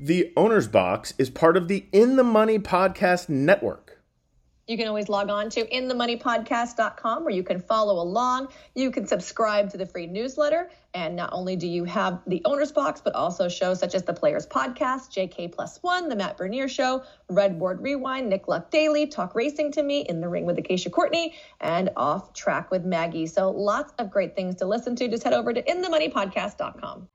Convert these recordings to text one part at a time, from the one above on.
The Owner's Box is part of the In the Money Podcast Network. You can always log on to inthemoneypodcast.com where you can follow along. You can subscribe to the free newsletter. And not only do you have the owner's box, but also shows such as the Players Podcast, JK Plus One, The Matt Bernier Show, Redboard Rewind, Nick Luck Daily, Talk Racing to Me, In the Ring with Acacia Courtney, and Off Track with Maggie. So lots of great things to listen to. Just head over to inthemoneypodcast.com.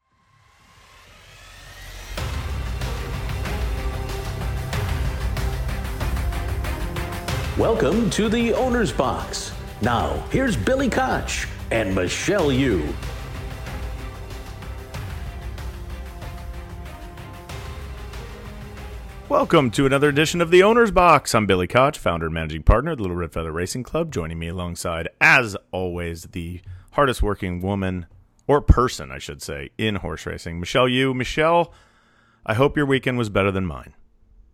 Welcome to the Owner's Box. Now, here's Billy Koch and Michelle Yu. Welcome to another edition of the Owner's Box. I'm Billy Koch, founder and managing partner of the Little Red Feather Racing Club. Joining me alongside, as always, the hardest working woman or person, I should say, in horse racing, Michelle Yu. Michelle, I hope your weekend was better than mine.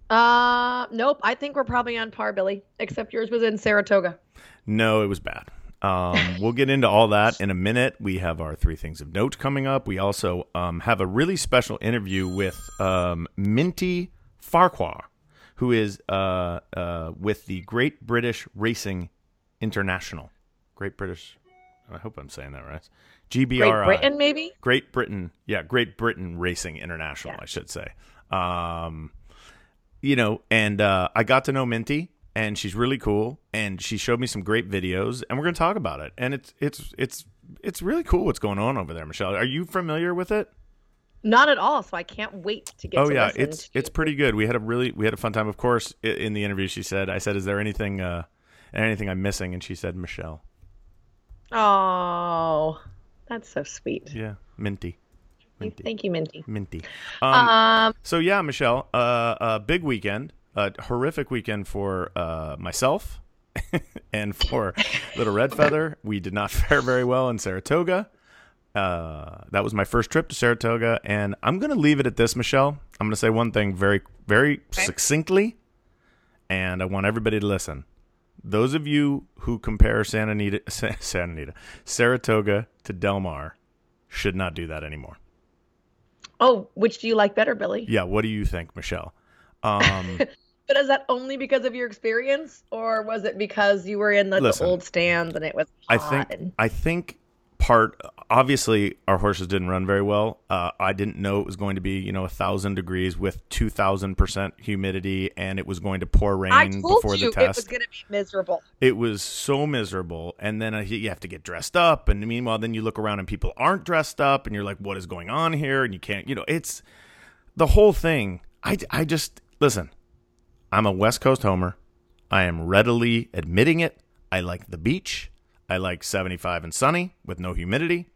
Uh, nope. I think we're probably on par, Billy. Except yours was in Saratoga. No, it was bad. Um, we'll get into all that in a minute. We have our three things of note coming up. We also um, have a really special interview with um, Minty Farquhar, who is uh, uh, with the Great British Racing International. Great British. I hope I'm saying that right. GBRI. Great Britain, maybe. Great Britain. Yeah, Great Britain Racing International. Yeah. I should say. Um, you know, and uh, I got to know Minty, and she's really cool, and she showed me some great videos, and we're gonna talk about it. And it's it's it's it's really cool what's going on over there, Michelle. Are you familiar with it? Not at all. So I can't wait to get. Oh to yeah, it's to- it's pretty good. We had a really we had a fun time. Of course, in the interview, she said, "I said, is there anything uh anything I'm missing?" And she said, "Michelle." Oh, that's so sweet. Yeah, Minty, Minty, Thank you, Minty. Minty. Um, Um, So yeah, Michelle, uh, a big weekend, a horrific weekend for uh, myself and for Little Red Feather. We did not fare very well in Saratoga. Uh, that was my first trip to Saratoga, and I'm going to leave it at this, Michelle. I'm going to say one thing very, very succinctly, and I want everybody to listen. Those of you who compare Santa Anita, Santa Anita, Saratoga to Del Mar should not do that anymore. Oh, which do you like better, Billy? Yeah, what do you think, Michelle? Um, But is that only because of your experience, or was it because you were in the, the old stands and it was I hot think and- I think part obviously our horses didn't run very well. Uh, I didn't know it was going to be you know a thousand degrees with two thousand percent humidity, and it was going to pour rain I told before you the it was going to be miserable. It was so miserable, and then uh, you have to get dressed up, and meanwhile, then you look around and people aren't dressed up, and you're like, "What is going on here?" And you can't, you know, it's the whole thing. I, I just listen. I'm a West Coast homer. I am readily admitting it. I like the beach. I like 75 and sunny with no humidity.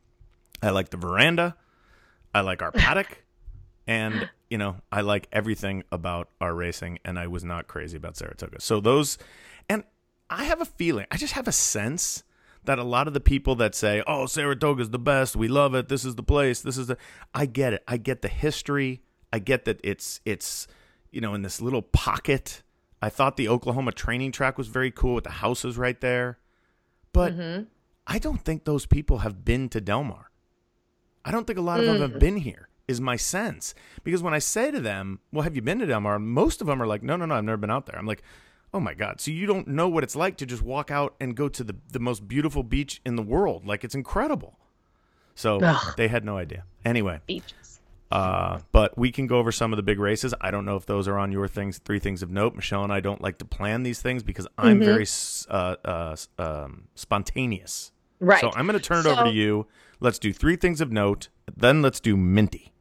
I like the veranda. I like our paddock. And, you know, I like everything about our racing, and I was not crazy about Saratoga. So those, and I have a feeling, I just have a sense that a lot of the people that say, oh, Saratoga's the best, we love it, this is the place, this is the, I get it. I get the history. I get that it's, it's, you know, in this little pocket. I thought the Oklahoma training track was very cool with the houses right there. But mm-hmm. I don't think those people have been to Del Mar. I don't think a lot of them have been here, is my sense. Because when I say to them, Well, have you been to Del Mar? Most of them are like, No, no, no, I've never been out there. I'm like, Oh my God. So you don't know what it's like to just walk out and go to the, the most beautiful beach in the world. Like it's incredible. So Ugh. they had no idea. Anyway, Beaches. uh, but we can go over some of the big races. I don't know if those are on your things. Three things of note. Michelle and I don't like to plan these things because I'm Mm-hmm. very uh, uh, um, spontaneous. Right. So I'm going to turn it over to you. Let's do three things of note. Then let's do Minty.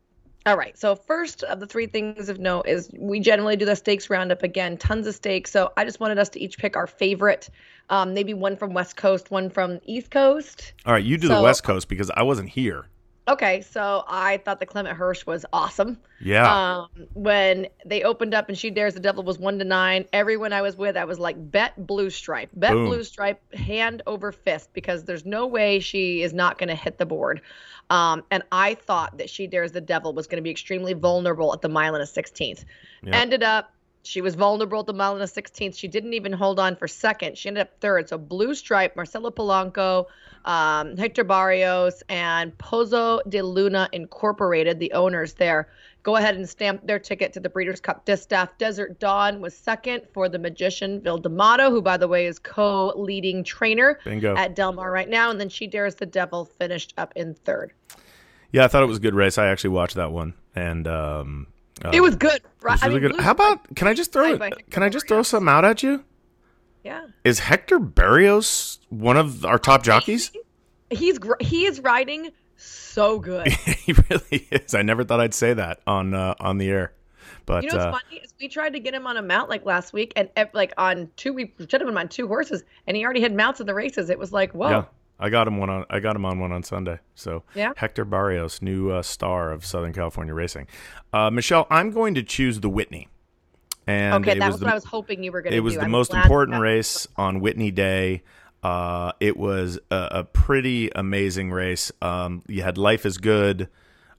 All right. So first of the three things of note is we generally do the stakes roundup again, tons of stakes. So I just wanted us to each pick our favorite, um, maybe one from West Coast, one from East Coast. All right, you do the West Coast because I wasn't here. Okay, so I thought the Clement Hirsch was awesome. Yeah. Um, when they opened up and She Dares the Devil was one to nine, everyone I was with, I was like, bet blue stripe, bet Boom. blue stripe, hand over fist, because there's no way she is not going to hit the board. Um, and I thought that She Dares the Devil was going to be extremely vulnerable at the mile and a 16th. Yeah. Ended up, she was vulnerable at the mile and a 16th. She didn't even hold on for second. She ended up third. So blue stripe, Marcelo Polanco, um, Hector Barrios, and Pozo de Luna Incorporated, the owners there, go ahead and stamp their ticket to the Breeders' Cup Distaff. Desert Dawn was second for the magician Phil D'Amato, who, by the way, is co-leading trainer Bingo. at Del Mar right now, and then She Dares the Devil finished up in third. Yeah, I thought it was a good race. I actually watched that one, and um, It was good, it right? was I really mean, good. How about? Can I just throw? Can I just throw something out at you? yeah. Is Hector Barrios one of our top jockeys? He's he is riding so good. he really is. I never thought I'd say that on uh, on the air, but You know what's uh, funny is we tried to get him on a mount like last week, and like on two, we tried him on two horses, and he already had mounts in the races. It was like, whoa, yeah, I got him one on. I got him on one on Sunday. So Yeah? Hector Barrios, new uh, star of Southern California racing. Uh, Michelle, I'm going to choose the Whitney, and okay, that was the, what I was hoping you were going to do. it was the I'm most important race on Whitney Day. Uh, it was a, a pretty amazing race. Um, you had Life is Good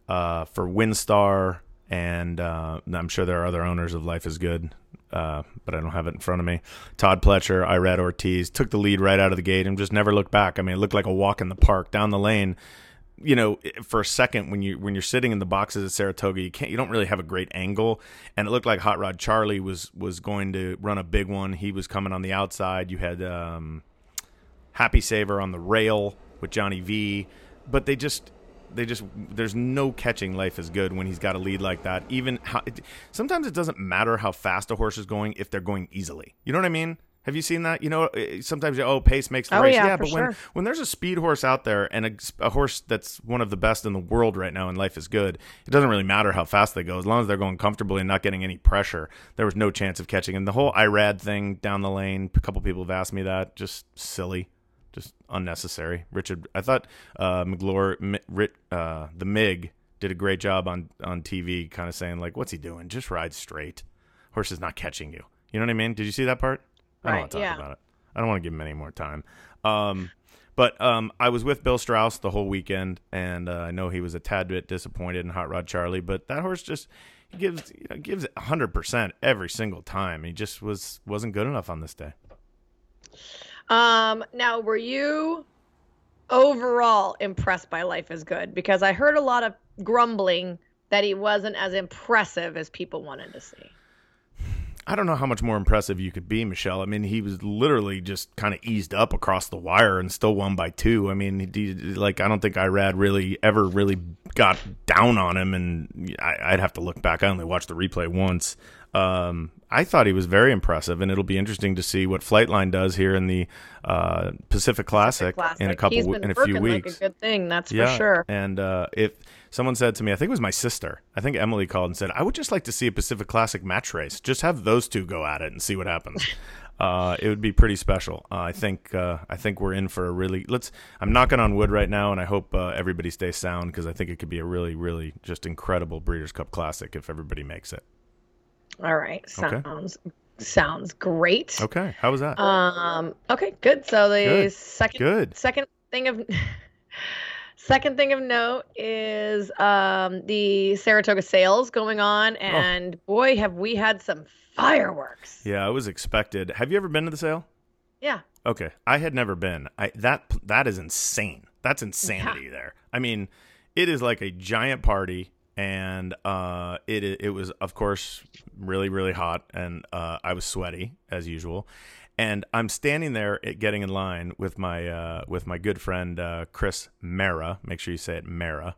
uh, for WinStar, and uh, I'm sure there are other owners of Life is Good, uh, but I don't have it in front of me. Todd Pletcher, Irad Ortiz took the lead right out of the gate and just never looked back. I mean, it looked like a walk in the park down the lane you know, for a second when you when you're sitting in the boxes at Saratoga, you can't you don't really have a great angle, and it looked like Hot Rod Charlie was was going to run a big one. He was coming on the outside. You had um, Happy Saver on the rail with Johnny V, but they just they just there's no catching life is good when he's got a lead like that. Even how, it, sometimes it doesn't matter how fast a horse is going if they're going easily. You know what I mean? Have you seen that? You know, eh, sometimes oh pace makes the Oh, race. yeah, for but when sure. when there's a speed horse out there and a, a horse that's one of the best in the world right now and life is good, it doesn't really matter how fast they go as long as they're going comfortably and not getting any pressure. There was no chance of catching. And the whole Irad thing down the lane, a couple people have asked me that, just silly, just unnecessary. Richard, I thought uh, McGlure, Mi- Rit, uh, the Mig did a great job on on TV, kind of saying like, "What's he doing? Just ride straight. Horse is not catching you." You know what I mean? Did you see that part? I don't Right, want to talk yeah. about it. I don't want to give him any more time. Um, but um, I was with Bill Strauss the whole weekend, and uh, I know he was a tad bit disappointed in Hot Rod Charlie, but that horse just he gives you know, gives it hundred percent every single time. He just was wasn't good enough on this day. Um, now, were you overall impressed by Life is Good? Because I heard a lot of grumbling that he wasn't as impressive as people wanted to see. I don't know how much more impressive you could be, Michelle. I mean, he was literally just kind of eased up across the wire and still won by two. I mean, he, like I don't think Irad really ever really got down on him, and I, I'd have to look back. I only watched the replay once. Um, I thought he was very impressive, and it'll be interesting to see what Flightline does here in the uh, Pacific Classic, Classic. in a couple He's been in a few weeks. Like a good thing, that's Yeah, for sure. And uh, if someone said to me, I think it was my sister, I think Emily called and said, I would just like to see a Pacific Classic match race. Just have those two go at it and see what happens. uh, it would be pretty special. Uh, I think uh, I think we're in for a really. Let's. I'm knocking on wood right now, and I hope uh, everybody stays sound because I think it could be a really, really just incredible Breeders' Cup Classic if everybody makes it. All right, Okay. sounds sounds great. Okay, how was that? Um. Okay. Good. So the Good. second Good. second thing of second thing of note is um the Saratoga sales going on, and boy, have we had some fireworks. Yeah, it was expected. Have you ever been to the sale? Yeah. Okay, I had never been. I that that is insane. That's insanity there. I mean, it is like a giant party, and uh, it it was of course really really hot, and uh, I was sweaty as usual. And I'm standing there eh, getting in line with my uh, with my good friend uh, Chris Mara. Make sure you say it Mara,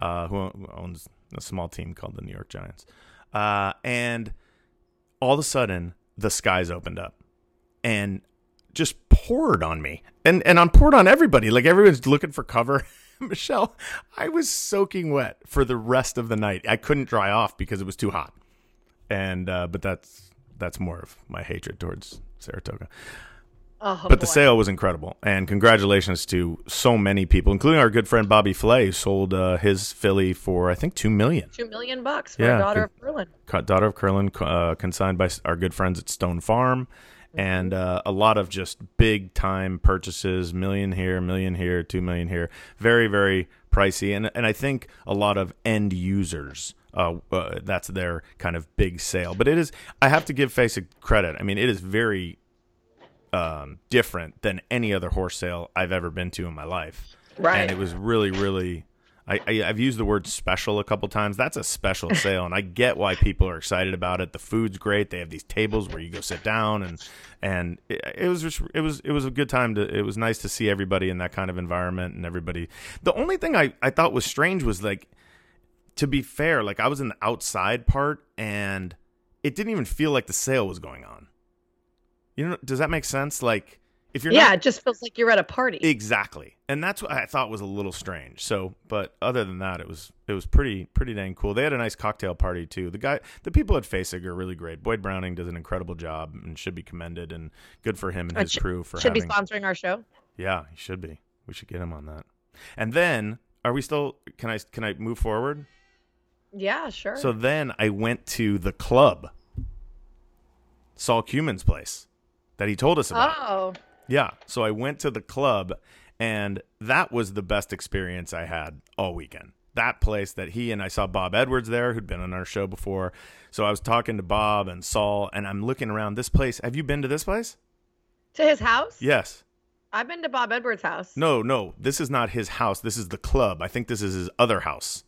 uh, who owns a small team called the New York Giants. Uh, and all of a sudden, the skies opened up and just poured on me and and on poured on everybody like everyone's looking for cover michelle i was soaking wet for the rest of the night. I couldn't dry off because it was too hot. And uh but that's that's more of my hatred towards saratoga. Oh, but the sale was incredible. And congratulations to so many people including our good friend bobby flay who sold uh, his filly for i think two million. Two million bucks for Yeah, daughter good. of Berlin. Co- daughter of Curlin, uh, consigned by our good friends at Stone Farm, and uh, a lot of just big time purchases, million here, million here, two million here, very very pricey, and and I think a lot of end users. Uh, uh, that's their kind of big sale, but it is. I have to give Fasig credit. I mean, it is very um, different than any other horse sale I've ever been to in my life. Right. And it was really, really I, I I've used the word special a couple times. That's a special sale, and I get why people are excited about it. The food's great. They have these tables where you go sit down, and and it, it was just it was it was a good time to. It was nice to see everybody in that kind of environment and everybody. The only thing I I thought was strange was like, to be fair, like I was in the outside part, and it didn't even feel like the sale was going on. You know, does that make sense? Like if you're yeah, not it just feels like you're at a party. Exactly, and that's what I thought was a little strange. So, but other than that, it was it was pretty pretty dang cool. They had a nice cocktail party too. The guy, the people at Fasig are really great. Boyd Browning does an incredible job and should be commended, and good for him and Uh, his crew for Should having. be sponsoring our show. yeah, he should be. We should get him on that. And then, are we still? Can I can I move forward? Yeah, sure. So then I went to the club, Sol Kumin's place, that he told us about. oh, Yeah. So I went to the club, and that was the best experience I had all weekend. That place that he and I saw Bob Edwards there, who'd been on our show before. So I was talking to Bob and Sol, and I'm looking around this place. Have you been to this place? to his house. Yes. I've been to Bob Edwards' house. No, no. This is not his house. This is the club. I think this is his other house.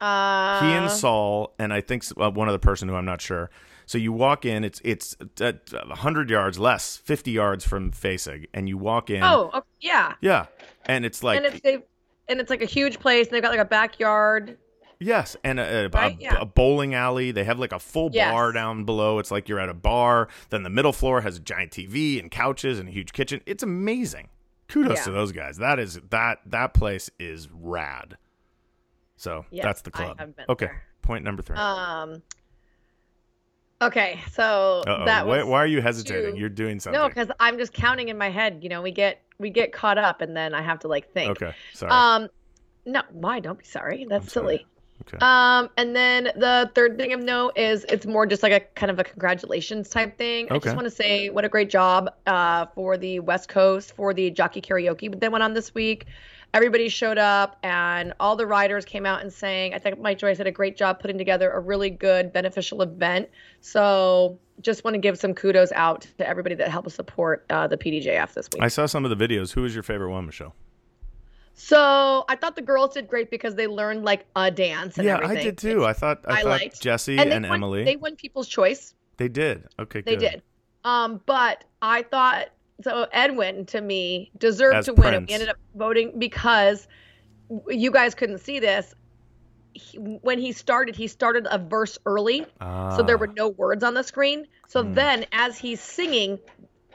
Uh, he and Sol, and I think uh, one other person who I'm not sure. So you walk in. It's it's at 100 yards less, 50 yards from Fasig, and you walk in. Oh, okay, yeah. yeah, and it's like and it's and it's like a huge place, and they've got like a backyard. Yes, and a, a, Right? a- Yeah. a bowling alley. They have like a full Yes. bar down below. It's like you're at a bar. Then the middle floor has a giant TV and couches and a huge kitchen. It's amazing. Kudos Yeah. to those guys. That is that that place is rad. So Yes, that's the club. Okay, there. point number three. Um. Okay, so Uh-oh. that why, was why are you hesitating? two- You're doing something. no, because I'm just counting in my head. You know, we get we get caught up, and then I have to like think. okay, sorry. Um, no, why? Don't be sorry. That's sorry. silly. okay. Um, and then the third thing of note is it's more just like a kind of a congratulations type thing. Okay. I just want to say what a great job uh, for the West Coast for the jockey karaoke that went on this week. Everybody showed up, and all the riders came out and sang. I think Mike Joyce did a great job putting together a really good beneficial event. So just want to give some kudos out to everybody that helped support uh, the PDJF this week. I saw some of the videos. Who was your favorite one, Michelle? So I thought the girls did great because they learned like a dance and yeah, everything. I did too. I thought I, I thought liked. Jesse and and, won, Emily. They won People's Choice. They did. Okay, They good. did. Um, but I thought so. Edwin to me deserved As to win. Prince. We ended up voting because you guys couldn't see this. He, when he started, he started a verse early, so there were Ah. no words on the screen. So Hmm. then, as he's singing,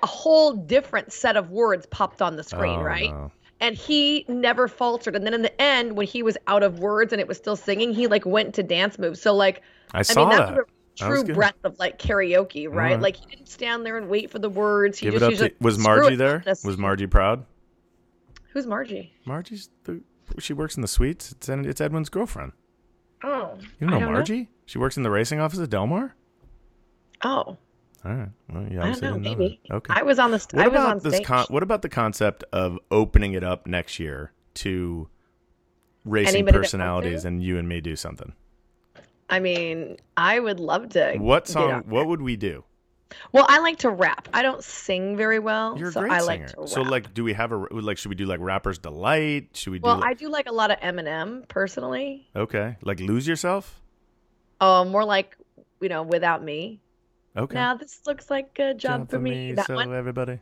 a whole different set of words popped on the screen, Oh, right? no. and he never faltered. And then in the end, when he was out of words and it was still singing, he like went to dance moves. So like, I I saw mean, that's that. The That was true good. breadth of like karaoke, right? right. Like he didn't stand there and wait for the words. He Give it just, up he's to like, was Margie there? Was. Margie proud? Who's Margie? Margie's the she works in the suites. It's it's Edwin's girlfriend. Oh, You know don't Margie? She works in the racing office at Del Mar. Oh, All right. Well, you I don't know. didn't know Maybe. Okay. I was on the. St- what I was about on this con- what about the concept of opening it up next year to racing Anybody personalities and you and me do something? I mean, I would love to. What song? on What would we do? Well, I like to rap. I don't sing very well, You're a so great I singer. like to rap. so, like, do we have a like? Should we do like Rapper's Delight? Should we do? well, like, I do like a lot of Eminem personally. okay, like lose yourself. Oh, more like you know, without me. Okay. Now this looks like a job for me. That so one, everybody.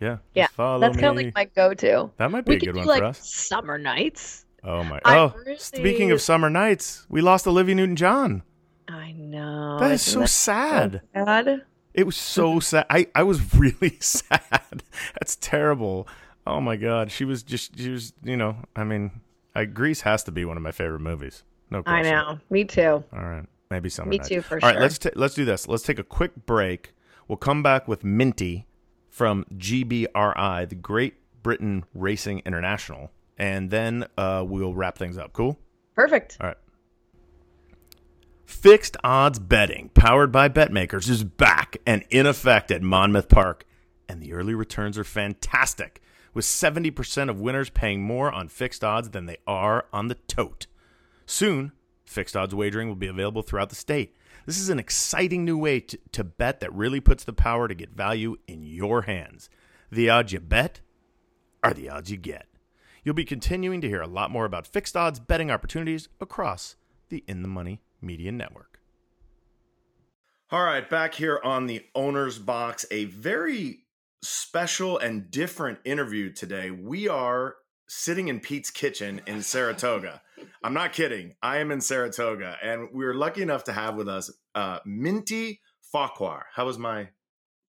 Yeah. yeah, Follow that's kind of like my go-to. That might be We a good do one like for us. summer nights. Oh my! I Oh, speaking of summer nights, we lost Olivia Newton-John. I know. That is so sad. sad? It was so sad. I, I was really sad. That's terrible. Oh my god, she was just she was you know I mean, I, Grease has to be one of my favorite movies. No I know. Me too. All right, maybe summer. Me nights. too, for All right, sure. let's ta- let's do this. Let's take a quick break. We'll come back with Minty from GBRI, the Great Britain Racing International, and then uh, we'll wrap things up. Cool. Perfect. All right. Fixed odds betting, powered by BetMakers, is back and in effect at Monmouth Park, and the early returns are fantastic, with 70% of winners paying more on fixed odds than they are on the tote. Soon, fixed odds wagering will be available throughout the state. This is an exciting new way to, to bet that really puts the power to get value in your hands. The odds you bet are the odds you get. You'll be continuing to hear a lot more about fixed odds betting opportunities across the In the Money Media Network. All right, back here on the owner's box, a very special and different interview today. We are sitting in Pete's kitchen in Saratoga. I'm not kidding. I am in Saratoga, and we are lucky enough to have with us uh, Minty Farquhar. How was my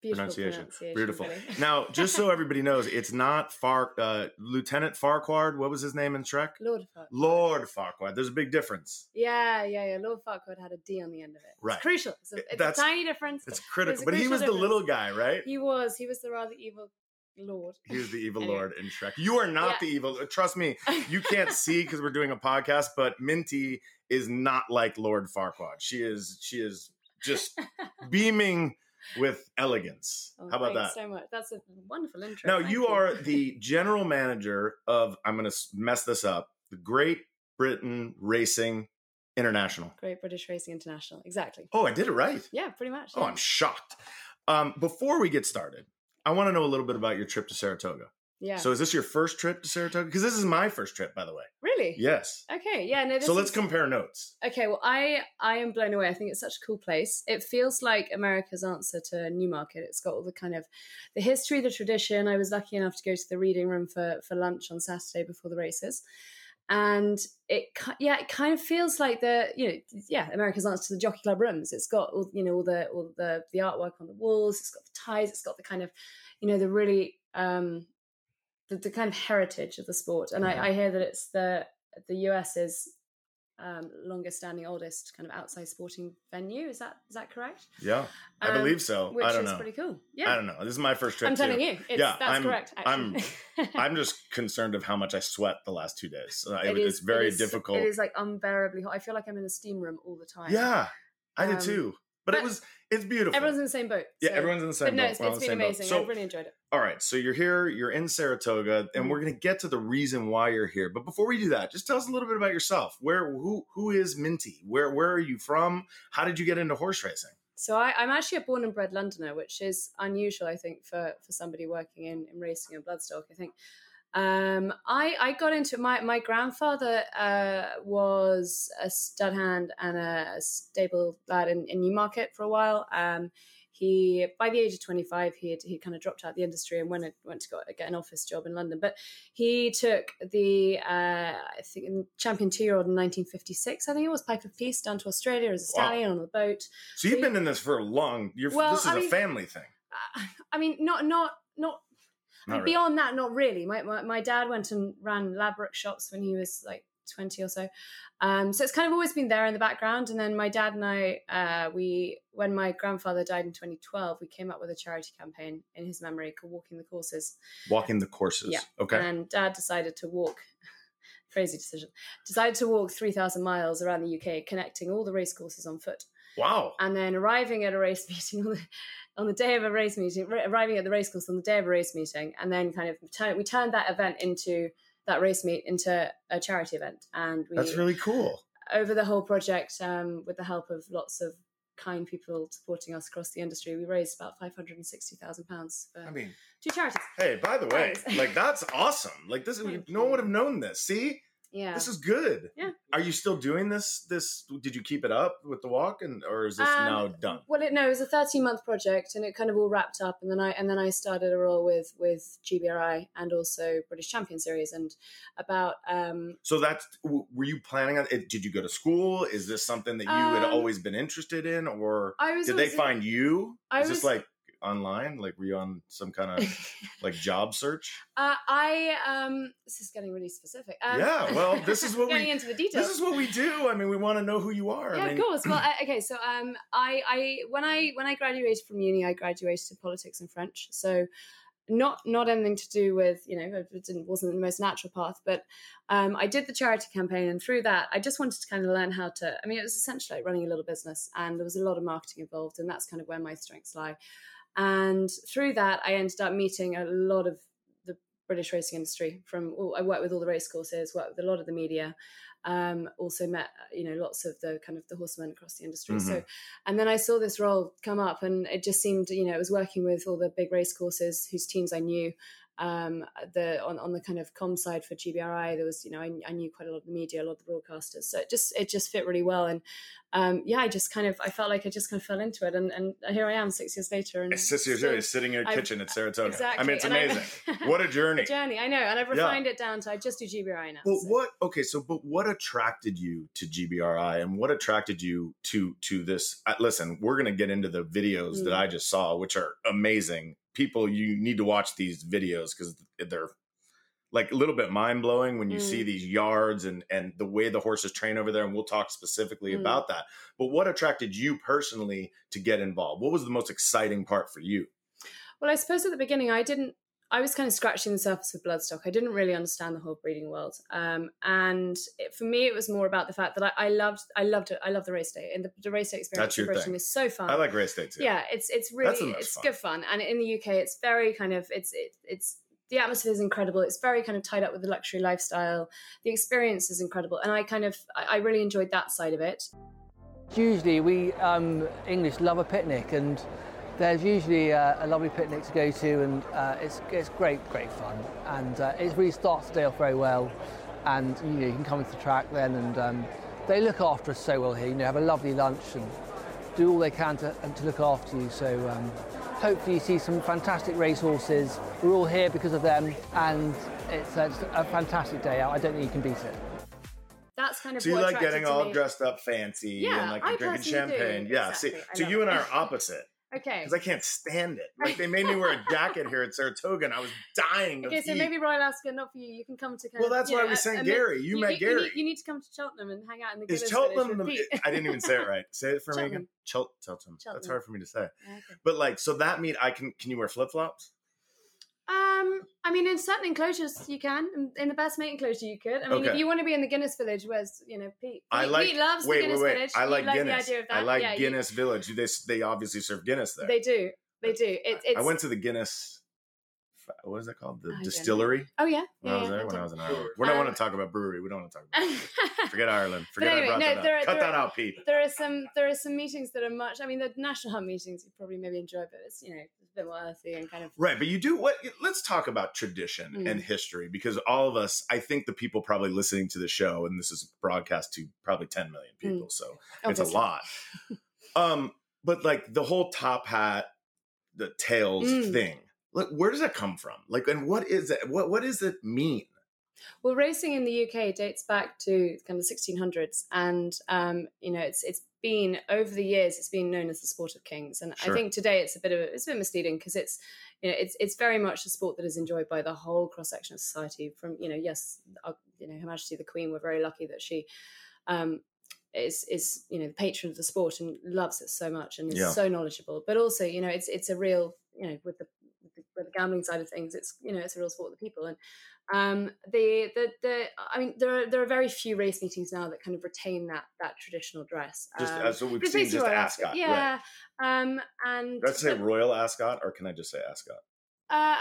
Beautiful pronunciation? pronunciation, Beautiful. Now, just so everybody knows, it's not Far uh, Lieutenant Farquhar. What was his name in Shrek? Lord Farquaad. Lord Farquhar. There's a big difference. Yeah, yeah, yeah. Lord Farquaad had a D on the end of it. Right. It's crucial. It's a, it's That's- a tiny difference. It's critical. a But he was the little guy, right? He was. He was the rather evil lord. He was the evil Anyway. lord in Shrek. You are not Yeah. the evil. Trust me, you can't see because we're doing a podcast. But Minty is not like Lord Farquaad. She is. She is just beaming with elegance. Oh, How about that? so much. That's a wonderful intro. Now you are the general manager of. I'm going to mess this up. The Great Britain Racing International. Great British Racing International. Exactly. Oh, I did it right. Yeah, pretty much. Oh, yeah. I'm shocked. Um, before we get started, I want to know a little bit about your trip to Saratoga. Yeah. So, is this your first trip to Saratoga? Because this is my first trip, by the way. really? Yes. Okay. Yeah. No. So let's is- compare notes. Okay, well, I I am blown away. I think it's such a cool place. It feels like America's answer to Newmarket. It's got all the kind of the history, the tradition. I was lucky enough to go to the reading room for for lunch on Saturday before the races, and it yeah, it kind of feels like the you know yeah America's answer to the Jockey Club rooms. It's got all you know all the all the the artwork on the walls. It's got the ties. It's got the kind of you know the really um the, the kind of heritage of the sport. And Mhm. I, I hear that it's the the US's um, longest standing, oldest kind of outside sporting venue. Is that is that correct? Yeah, I Um, believe so. Which I don't is know. pretty cool. Yeah, I don't know. This is my first trip. I'm telling too. you, it's, Yeah, that's I'm- correct. I'm- I'm just concerned of how much I sweat the last two days. It it- is- it's very it is- difficult. It is like unbearably hot. I feel like I'm in a steam room all the time. yeah, I did Um, too. But, it was. It's beautiful. everyone's in the same boat. yeah, everyone's in the same But no, boat. it's, on it's the been amazing. So, I've really enjoyed it. All right, so you're here, you're in Saratoga, and Mhm. we're going to get to the reason why you're here. But before we do that, just tell us a little bit about yourself. Where who who is Minty? Where where are you from? How did you get into horse racing? So I, I'm actually a born and bred Londoner, which is unusual, I think, for for somebody working in, in racing and bloodstock. I think um, I I got into my my grandfather uh, was a stud hand and a stable lad in, in Newmarket for a while. Um, he by the age of 25 he had, he kind of dropped out of the industry and went went to go, get an office job in London. But he took the uh, I think champion two year old in 1956. I think it was Pipe of Peace down to Australia as a Wow. stallion on the boat. So you've So been in this for a long. You're Well, this is I a mean- family thing. Uh, I mean, not not not. Not really. beyond that, not really. My, my my dad went and ran lab workshops when he was like twenty or so, um, so it's kind of always been there in the background. And then my dad and I, uh, we when my grandfather died in 2012, we came up with a charity campaign in his memory called Walking the Courses. Walking the courses. Yeah. Okay. And dad decided to walk. Crazy decision. Decided to walk 3,000 miles around the UK, connecting all the race courses on foot wow. and then arriving at a race meeting on the, day of a race meeting, ri- arriving at the race course on the day of a race meeting, and then kind of turn, we turned that event into that race meet into a charity event, and we That's really cool. over the whole project um, with the help of lots of kind people supporting us across the industry, we raised about five hundred and sixty thousand pounds I mean, two charities. hey, by the way, like that's awesome. Like this, is no one would have known this. See, Yeah. this is good. Yeah. Are you still doing this? This did you keep it up with the walk, and or is this Um, now done? Well, it, no, it was a 13 month project, and it kind of all wrapped up. And then I and then I started a role with with GBRI and also British Champion Series, and about um, So that's were you planning on it? Did you go to school? Is this something that you had Um, always been interested in, or I was did they find you? I was- like online? Like were you on some kind of like job search? uh, I um, this is getting really specific. Um, Yeah, well, this is what we- getting into the details. This is what we do. I mean, we want to know who you are. yeah, I mean, of course. Well, uh, okay. So, um, I, I, when I, when I graduated from uni, I graduated in politics and French. So, not, not anything to do with, you know, it didn't, wasn't the most natural path, but, um, I did the charity campaign, and through that, I just wanted to kind of learn how to. I mean, it was essentially like running a little business, and there was a lot of marketing involved, and that's kind of where my strengths lie. And through that, I ended up meeting a lot of the British racing industry. From well, I worked with all the race courses, worked with a lot of the media, um, also met you know lots of the kind of the horsemen across the industry. So, and then I saw this role come up, and it just seemed you know it was working with all the big race courses whose teams I knew, um, the on, on the kind of com side for GBRI, there was you know I, I, knew quite a lot of the media, a lot of the broadcasters, so it just it just fit really well. And um, yeah, I just kind of I felt like I just kind of fell into it, and, and here I am six years later. And six years later, sitting in your kitchen at Saratoga. Exactly. I mean, it's amazing. what a journey! journey, I know, and I've refined yeah. it down to I just do GBRI now. But so. what? Okay, so but what attracted you to GBRI, and what attracted you to to this? Uh, listen, we're going to get into the videos mm. that I just saw, which are amazing people you need to watch these videos because they're like a little bit mind blowing when you mm. see these yards and and the way the horses train over there and we'll talk specifically mm. about that but what attracted you personally to get involved what was the most exciting part for you well i suppose at the beginning i didn't I was kind of scratching the surface of bloodstock. I didn't really understand the whole breeding world, um, and it, for me, it was more about the fact that I, I loved, I loved it. I love the race day, and the, the race day experience in Britain thing. is so fun. I like race day too. Yeah, it's it's really it's fun. good fun, and in the UK, it's very kind of it's it, it's the atmosphere is incredible. It's very kind of tied up with the luxury lifestyle. The experience is incredible, and I kind of I, I really enjoyed that side of it. Usually, we um, English love a picnic and there's usually a, a, lovely picnic to go to, and uh, it's, it's great, great fun. And uh, it really starts the day off very well. And you, know, you can come into the track then, and um, they look after us so well here. You know, have a lovely lunch and do all they can to, to look after you. So um, hopefully you see some fantastic racehorses. We're all here because of them, and it's, uh, it's a fantastic day out. I don't think you can beat it that's kind of so you like getting all me. dressed up fancy yeah, and like I drinking champagne. Do. Yeah, exactly. see, so you and I are opposite. Okay. Because I can't stand it. Like they made me wear a jacket here at Saratoga, and I was dying. Okay, so heat. maybe Royal Ascot not for you. You can come to. Kind well, that's why we sent Gary. You, you met you, Gary. You need, you need, to come to Cheltenham and hang out in the. Is Cheltenham? The, I didn't even say it right. Say it for Cheltenham. me again. Chel- Cheltenham. Cheltenham. That's hard for me to say. Okay. But like, so that mean I can? Can you wear flip flops? Um, I mean, in certain enclosures you can. In, the best mate enclosure, you could. I mean, okay. if you want to be in the Guinness Village, where's you know Pete? I like. Pete loves wait, the Guinness wait, wait. Village. I like Guinness. the idea of that. I like yeah, Guinness you, Village. They they obviously serve Guinness there. They do. They do. It, I went to the Guinness. What is it called? The distillery. Oh yeah. When yeah, I was there, when I was in Ireland. We don't um, want to talk about brewery. We don't want to talk about. Forget Ireland. Forget anyway, I brought no, that there up. Are, Cut that are, out, Pete. There are some. There are some meetings that are much. I mean, the national hunt meetings you probably maybe enjoy, but it's you know bit more and kind of. Right, but you do what? Let's talk about tradition mm. and history because all of us. I think the people probably listening to the show, and this is broadcast to probably 10 million people, mm. so Obviously. it's a lot. um, but like the whole top hat the tails mm. thing. Like, where does that come from? Like, and what is it? What what does it mean? Well, racing in the UK dates back to kind of the 1600s, and um, you know, it's it's been over the years, it's been known as the sport of kings, and sure. I think today it's a bit of it's a bit misleading because it's you know it's it's very much a sport that is enjoyed by the whole cross section of society. From you know, yes, uh, you know, Her Majesty the Queen, we're very lucky that she um, is is you know the patron of the sport and loves it so much and is yeah. so knowledgeable. But also, you know, it's it's a real you know with the, the, the gambling side of things, it's you know it's a real sport of the people. And um, the the the I mean, there are there are very few race meetings now that kind of retain that that traditional dress. Just um, as we've seen, just Ascot, yeah. Right. Um, and let's say Royal Ascot, or can I just say Ascot? Uh,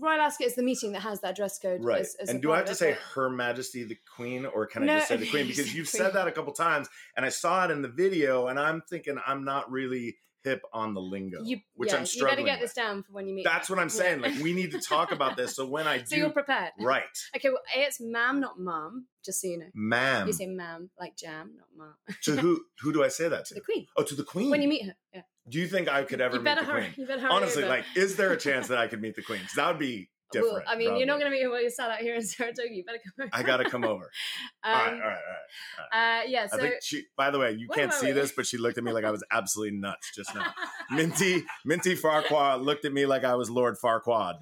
Royal Ascot is the meeting that has that dress code. Right. As, as and do I have to say Her Majesty the Queen, or can no, I just say the Queen? Because you've said that a couple times, and I saw it in the video, and I'm thinking I'm not really hip on the lingo, you, which yeah, I'm struggling. You got to get with. this down for when you meet. That's what I'm saying. Yeah. Like we need to talk about this. So when I so do, you're prepared, right? Okay. Well, a it's ma'am, not mom. Just so you know, ma'am. You say ma'am like jam, not mom. to who? Who do I say that to? The Queen. Oh, to the Queen. When you meet her, yeah. Do you think I could ever you meet the hurry, Queen? Honestly, like, is there a chance that I could meet the Queen? Because that would be different. Well, I mean, probably. you're not going to be able to sat out here in Saratoga. You better come over. I got to come over. um, all, right, all right, all right, all right. Uh, yeah. So, I think she. By the way, you can't see this, but she looked at me like I was absolutely nuts just now. Minty, Minty Farquaad looked at me like I was Lord Farquaad.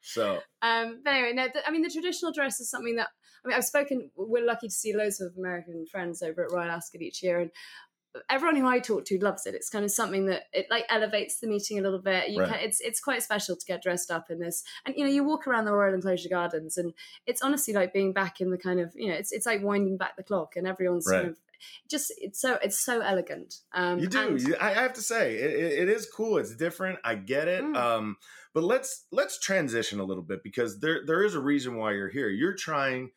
so. Um. But anyway, no. The, I mean, the traditional dress is something that I mean, I've spoken. We're lucky to see loads of American friends over at Royal Ascot each year, and everyone who I talk to loves it. It's kind of something that it like elevates the meeting a little bit. You right. can, it's it's quite special to get dressed up in this, and you know you walk around the Royal Enclosure Gardens, and it's honestly like being back in the kind of you know it's it's like winding back the clock, and everyone's right. kind of just it's so it's so elegant. Um, you do. And, I have to say it, it is cool. It's different. I get it. Mm. Um, but let's let's transition a little bit because there there is a reason why you're here. You're trying.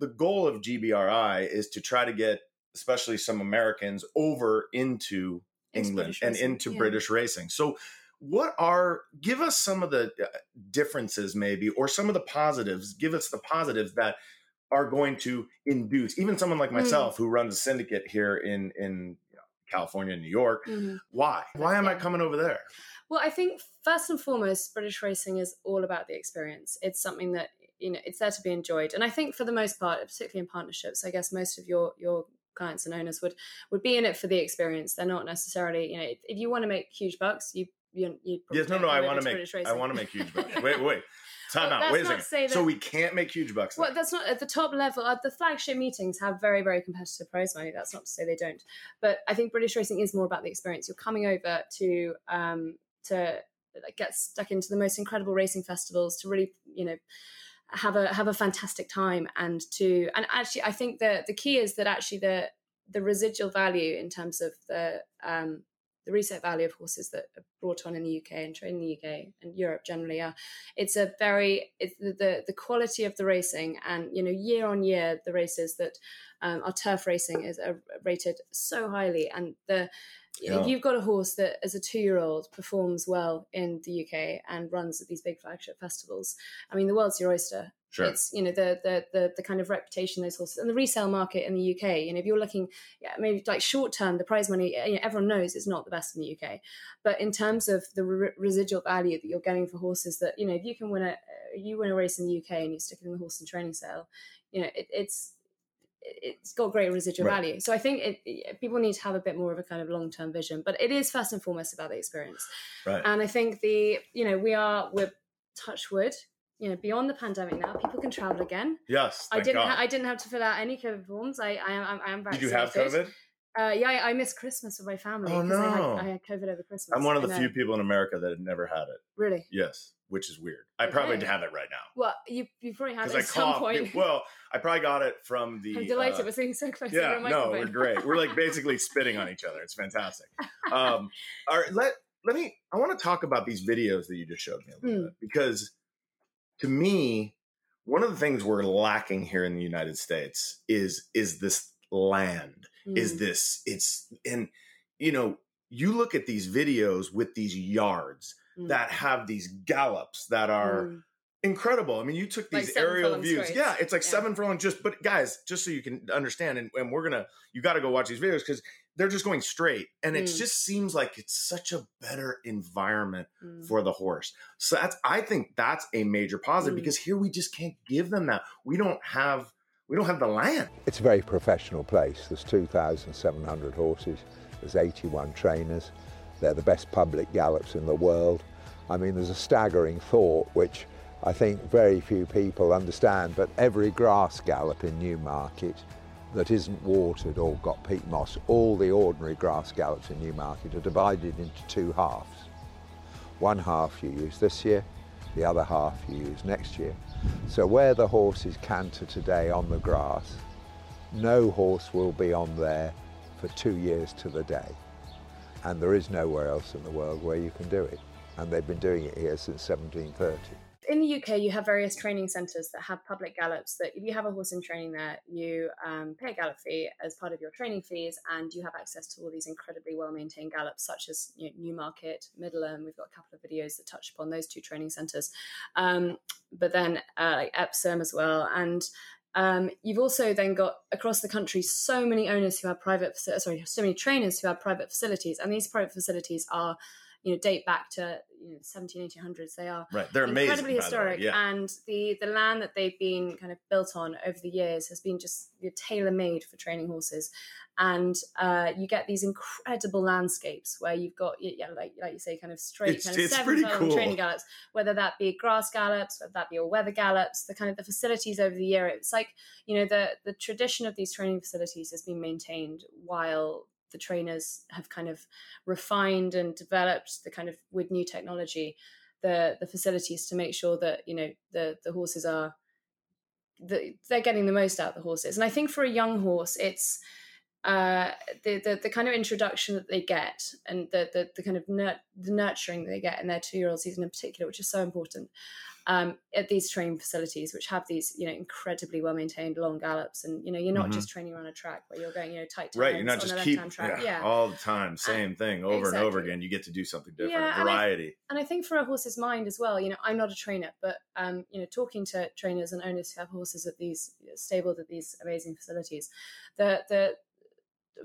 The goal of GBRI is to try to get especially some Americans, over into England and into yeah. British racing. So, what are give us some of the uh, differences maybe or some of the positives give us the positives that are going to induce even someone like Mm. myself who runs a syndicate here in in you know, california and new york Mhm. why why am i coming over there Well, I think first and foremost, British racing is all about the experience. It's something that you know it's there to be enjoyed, and I think for the most part, particularly in partnerships, I guess most of your your clients and owners would would be in it for the experience. They're not necessarily you know if, if you want to make huge bucks, you you you yes no no i want to make i want to make huge bucks wait wait time Well, out wait a second say so we can't make huge bucks then? Well, that's not at the top level. At the flagship meetings have very, very competitive prize money. That's not to say they don't, but I think British racing is more about the experience. You're coming over to um, to like, get stuck into the most incredible racing festivals to really, you know, have a have a fantastic time and to and actually I think the the key is that actually the the residual value in terms of the um, the resale value of horses that are brought on in the UK and trained in the UK and Europe generally are it's a very it's the, the the quality of the racing and you know year on year the races that um, our turf racing is uh, rated so highly and the Yeah. if you've got a horse that as a two year old performs well in the UK and runs at these big flagship festivals I mean the world's your oyster sure it's you know the, the the the kind of reputation those horses and the resale market in the UK. You know, if you're looking, yeah, maybe like short term, the prize money, you know, everyone knows it's not the best in the UK. But in terms of the re- residual value that you're getting for horses, that you know, if you can win a you win a race in the UK and you stick it in the horse and training sale, you know, it, it's it's got great residual Right. value. So I think it, people need to have a bit more of a kind of long term vision. But it is first and foremost about the experience. right And I think the, you know, we are, we're touch wood, you know, beyond the pandemic now, people can travel again. yes I didn't, ha- I didn't have to fill out any COVID forms. I, I am, I am did you have covid Uh, yeah, I, I missed Christmas with my family. Oh, 'cause I had, no. I had COVID over Christmas. i'm one of the few people in america that had never had it Really? yes which is weird i probably have it right now Well, you, you probably have it at I some point. Well, I probably got it from the. I'm delighted uh, we're sitting so close yeah, no, we're great. We're like basically spitting on each other. It's fantastic. Um, all right, let let me. I want to talk about these videos that you just showed me a little Hmm. bit because, to me, one of the things we're lacking here in the United States is is this land. Is Mm. this? It's and you know you look at these videos with these yards Mm. that have these gallops that are Mm. incredible. I mean, you took these seven aerial views. straight. Yeah, it's like Yeah. seven furlong. Just, but guys, just so you can understand, and, and we're gonna, you got to go watch these videos because they're just going straight, and it Mm. just seems like it's such a better environment Mm. for the horse. So that's, I think that's a major positive Mm. because here we just can't give them that. We don't have, we don't have the land. It's a very professional place. There's 2,700 horses. There's 81 trainers. They're the best public gallops in the world. I mean, there's a staggering thought which I think very few people understand, but every grass gallop in Newmarket that isn't watered or got peat moss, all the ordinary grass gallops in Newmarket are divided into two halves. One half you use this year, the other half you use next year. So where the horses canter today on the grass, no horse will be on there for two years to the day. And there is nowhere else in the world where you can do it. And they've been doing it here since 1730. in the UK, you have various training centres that have public gallops. That if you have a horse in training there, you um, pay a gallop fee as part of your training fees, and you have access to all these incredibly well maintained gallops, such as you know, Newmarket, Middleham. We've got a couple of videos that touch upon those two training centres, um, but then uh, like Epsom as well, and. Um, you've also then got across the country so many owners who have private, sorry, so many trainers who have private facilities, and these private facilities are, you know, date back to you know, 17, 1800s. They are Right. They're amazing. incredibly the way. historic Yeah. and the the land that they've been kind of built on over the years has been just you know, tailor made for training horses and uh, you get these incredible landscapes where you've got yeah like like you say kind of straight It's- kind of seven cool. training gallops whether that be grass gallops whether that be all weather gallops the kind of the facilities over the year it's like you know the the tradition of these training facilities has been maintained while the trainers have kind of refined and developed the kind of with new technology the the facilities to make sure that you know the the horses are the, they're getting the most out of the horses. And i think for a young horse it's uh, the, the the kind of introduction that they get and the the, the kind of nur- the nurturing they get in their two year old season in particular, which is so important um, at these training facilities, which have these you know incredibly well maintained long gallops, and you know you're not Mhm. just training around a track where you're going you know tight Right, you're not on just a keep track. yeah, yeah, all the time, same thing over and over again. You get to do something different, Yeah, and I- variety. and I think for a horse's mind as well, you know, I'm not a trainer, but um, you know, talking to trainers and owners who have horses at these stabled at these amazing facilities, the the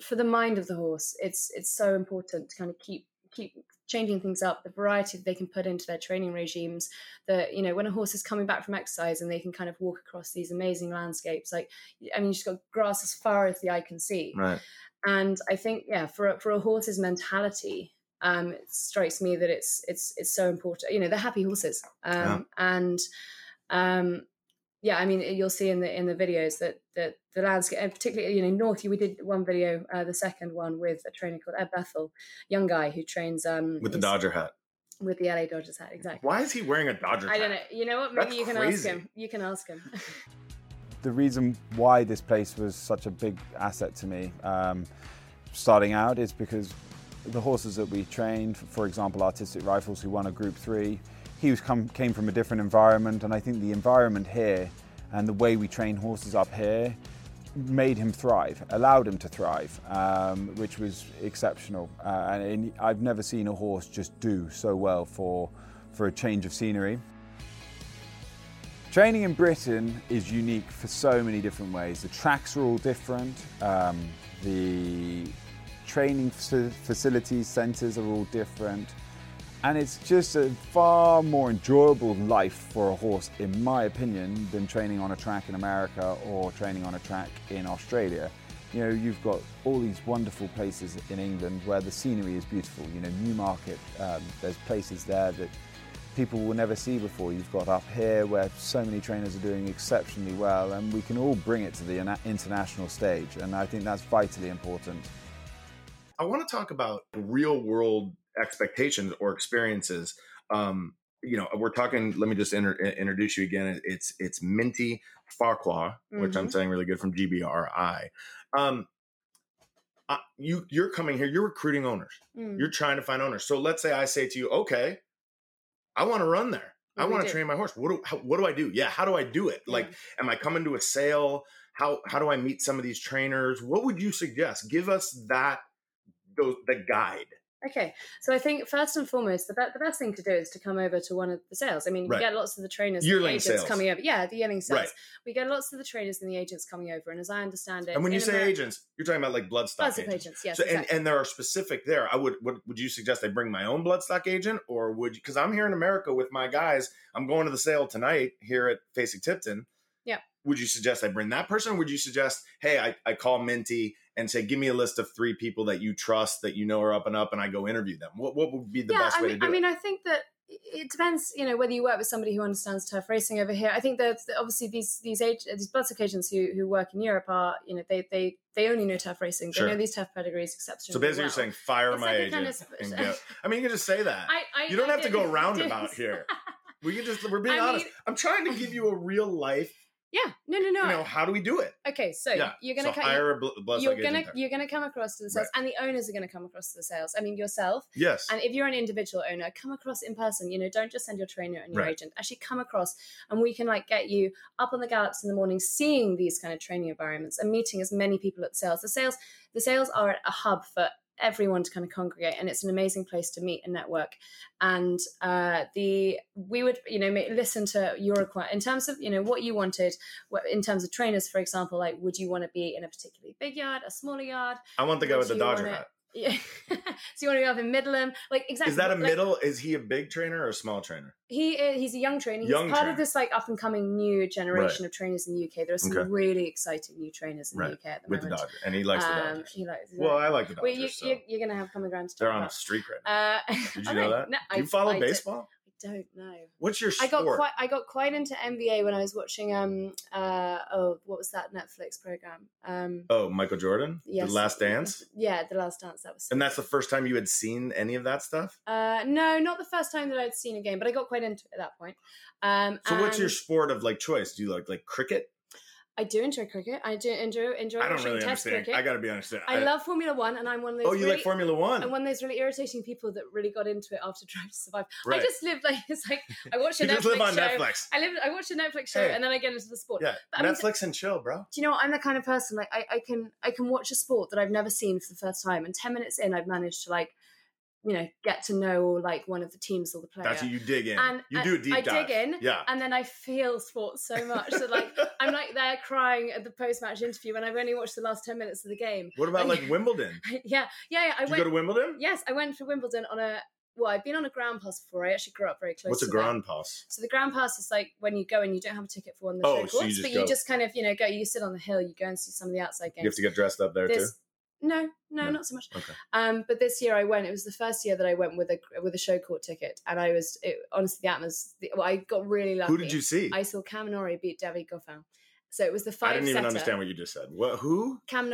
for the mind of the horse, it's it's so important to kind of keep keep changing things up, the variety that they can put into their training regimes. that, you know, when a horse is coming back from exercise and they can kind of walk across these amazing landscapes, like I mean, you've got grass as far as the eye can see Right. and I think yeah, for a, for a horse's mentality, um, it strikes me that it's it's it's so important. You know, they're happy horses, um, and um, yeah, I mean, you'll see in the in the videos that that the landscape, and particularly you know, North. We did one video, uh, the second one with a trainer called Ed Bethell, young guy who trains um With the Dodger hat. with the LA Dodgers hat, exactly. Why is he wearing a Dodger I don't hat? know. You know what? Maybe That's you can crazy. ask him. You can ask him. the reason why this place was such a big asset to me um, starting out is because the horses that we trained, for example, Artistic Rifles, who won a Group 3, he was come, came from a different environment, and I think the environment here and the way we train horses up here made him thrive, allowed him to thrive, um, which was exceptional. Uh, and, I've never seen a horse just do so well for, for a change of scenery. Training in Britain is unique for so many different ways. The tracks are all different. Um, the training facilities, centres are all different. And it's just a far more enjoyable life for a horse, in my opinion, than training on a track in America or training on a track in Australia. You know, you've got all these wonderful places in England where the scenery is beautiful. You know, Newmarket, um, there's places there that people will never see before. You've got up here where so many trainers are doing exceptionally well, and we can all bring it to the international stage. And I think that's vitally important. I want to talk about real world expectations or experiences. Um, you know, we're talking. Let me just inter- introduce you again. It's it's Minty Farquhar, which I'm Mhm. saying really good from GBRI. Um, uh, you you're coming here. You're recruiting owners. Mm. You're trying to find owners. So let's say I say to you, okay, I want to run there. I What we want to train my horse. What do how, what do I do? Yeah, how do I do it? Like, am I coming to a sale? How how do I meet some of these trainers? What would you suggest? Give us that those the guide. Okay, so I think first and foremost, the, be- the best thing to do is to come over to one of the sales. I mean, Right. we get lots of the trainers, and Yearling the agents sales. coming over. Yeah, the yearling sales. Right. We get lots of the trainers and the agents coming over, and as I understand it, And when you say America- agents, you're talking about like bloodstock agents. agents, yes, So and, exactly. and there are specific there. I would would would you suggest I bring my own bloodstock agent or would because I'm here in America with my guys. I'm going to the sale tonight here at Fasig-Tipton. Yeah. Would you suggest I bring that person? Or would you suggest, hey, I, I call Minty and say, give me a list of three people that you trust that you know are up and up, and I go interview them. What what would be the yeah, best I way mean, to do I mean, it? I think that it depends, you know, whether you work with somebody who understands turf racing over here. I think that obviously these these age, these bloodstock agents who who work in Europe are, you know, they they they only know turf racing. Sure. They know these turf pedigrees exceptionally. So basically, well. you're saying fire It's my like agent kind of- go. I mean, you can just say that. I, I, you don't I have to go roundabout here. We can just we're being I honest. mean- I'm trying to give you a real life. Yeah, no, no, no. You know, how do we do it? Okay, so yeah. you're gonna so cut- hire a bl- bloodstock you're gonna there. you're gonna come across to the sales, and the owners are gonna come across to the sales. I mean, yourself. Yes. And if you're an individual owner, come across in person. You know, don't just send your trainer and your Right. agent. Actually, come across, and we can like get you up on the gallops in the morning, seeing these kind of training environments and meeting as many people at sales. The sales, the sales are a hub for everyone to kind of congregate and it's an amazing place to meet and network and uh the we would you know listen to your require in terms of you know what you wanted in terms of trainers for example like would you want to be in a particularly big yard a smaller yard I want the guy with the Dodger wanna- hat. Yeah. so you want to be up in Middleham like exactly Is that a like, middle? Is he a big trainer or a small trainer? he is, he's a young trainer. He's Young part trainer. of this like up and coming new generation Right. of trainers in the UK. There are some Okay. really exciting new trainers in Right. the UK at the With the moment. Dodger, and he likes the Um, Dodgers. He likes. Well, I like the Well, you, Dodgers, so. you, you're going to have common ground to They're on a streak right now. Uh, Did you know that? no, you I- follow I baseball? Don't know. What's your I got quite I got quite into NBA when I was watching um uh oh what was that Netflix program um oh, Michael Jordan, yes The Last Dance, yeah The Last Dance that was and that's the first time you had seen any of that stuff. uh no not the first time that I'd seen a game but I got quite into it at that point um So, what's your sport of like choice? Do you like like cricket? I do enjoy cricket. I do enjoy enjoy I don't really Test understand. cricket. I got to be honest. I love Formula One, and I'm one of oh, those. Oh, you really, like Formula One? I'm one of those really irritating people that really got into it after Drive to Survive. Right. I just live like it's like I watch a You Netflix just live on show. Netflix. I live. I watch a Netflix show, Hey. and then I get into the sport. Yeah, But I mean, Netflix and chill, bro. do you know what? I'm the kind of person like I, I can I can watch a sport that I've never seen for the first time, and ten minutes in, I've managed to like, you know, get to know like one of the teams or the player. That's what you dig in. And you do a deep I dive. dig in, Yeah. and then I feel sports so much that like I'm like there crying at the post match interview when I've only watched the last ten minutes of the game. What about like Wimbledon? yeah, yeah, yeah. I Did you went. go to Wimbledon? Yes, I went for Wimbledon on a. Well, I've been on a ground pass before. I actually grew up very close. What's a to Grand Pass? So the ground pass is like when you go and you don't have a ticket for one of the Oh, so you but go. you just kind of you know go. You sit on the hill, you go and see some of the outside games. You have to get dressed up there too. No, no, No. not so much. Okay. Um, but this year I went. It was the first year that I went with a with a show court ticket, and I was it, honestly the atmosphere. Well, I got really lucky. Who did you see? I saw Cam beat David Goffin. So it was the five. I didn't even setter. understand what you just said. What? Who? Cam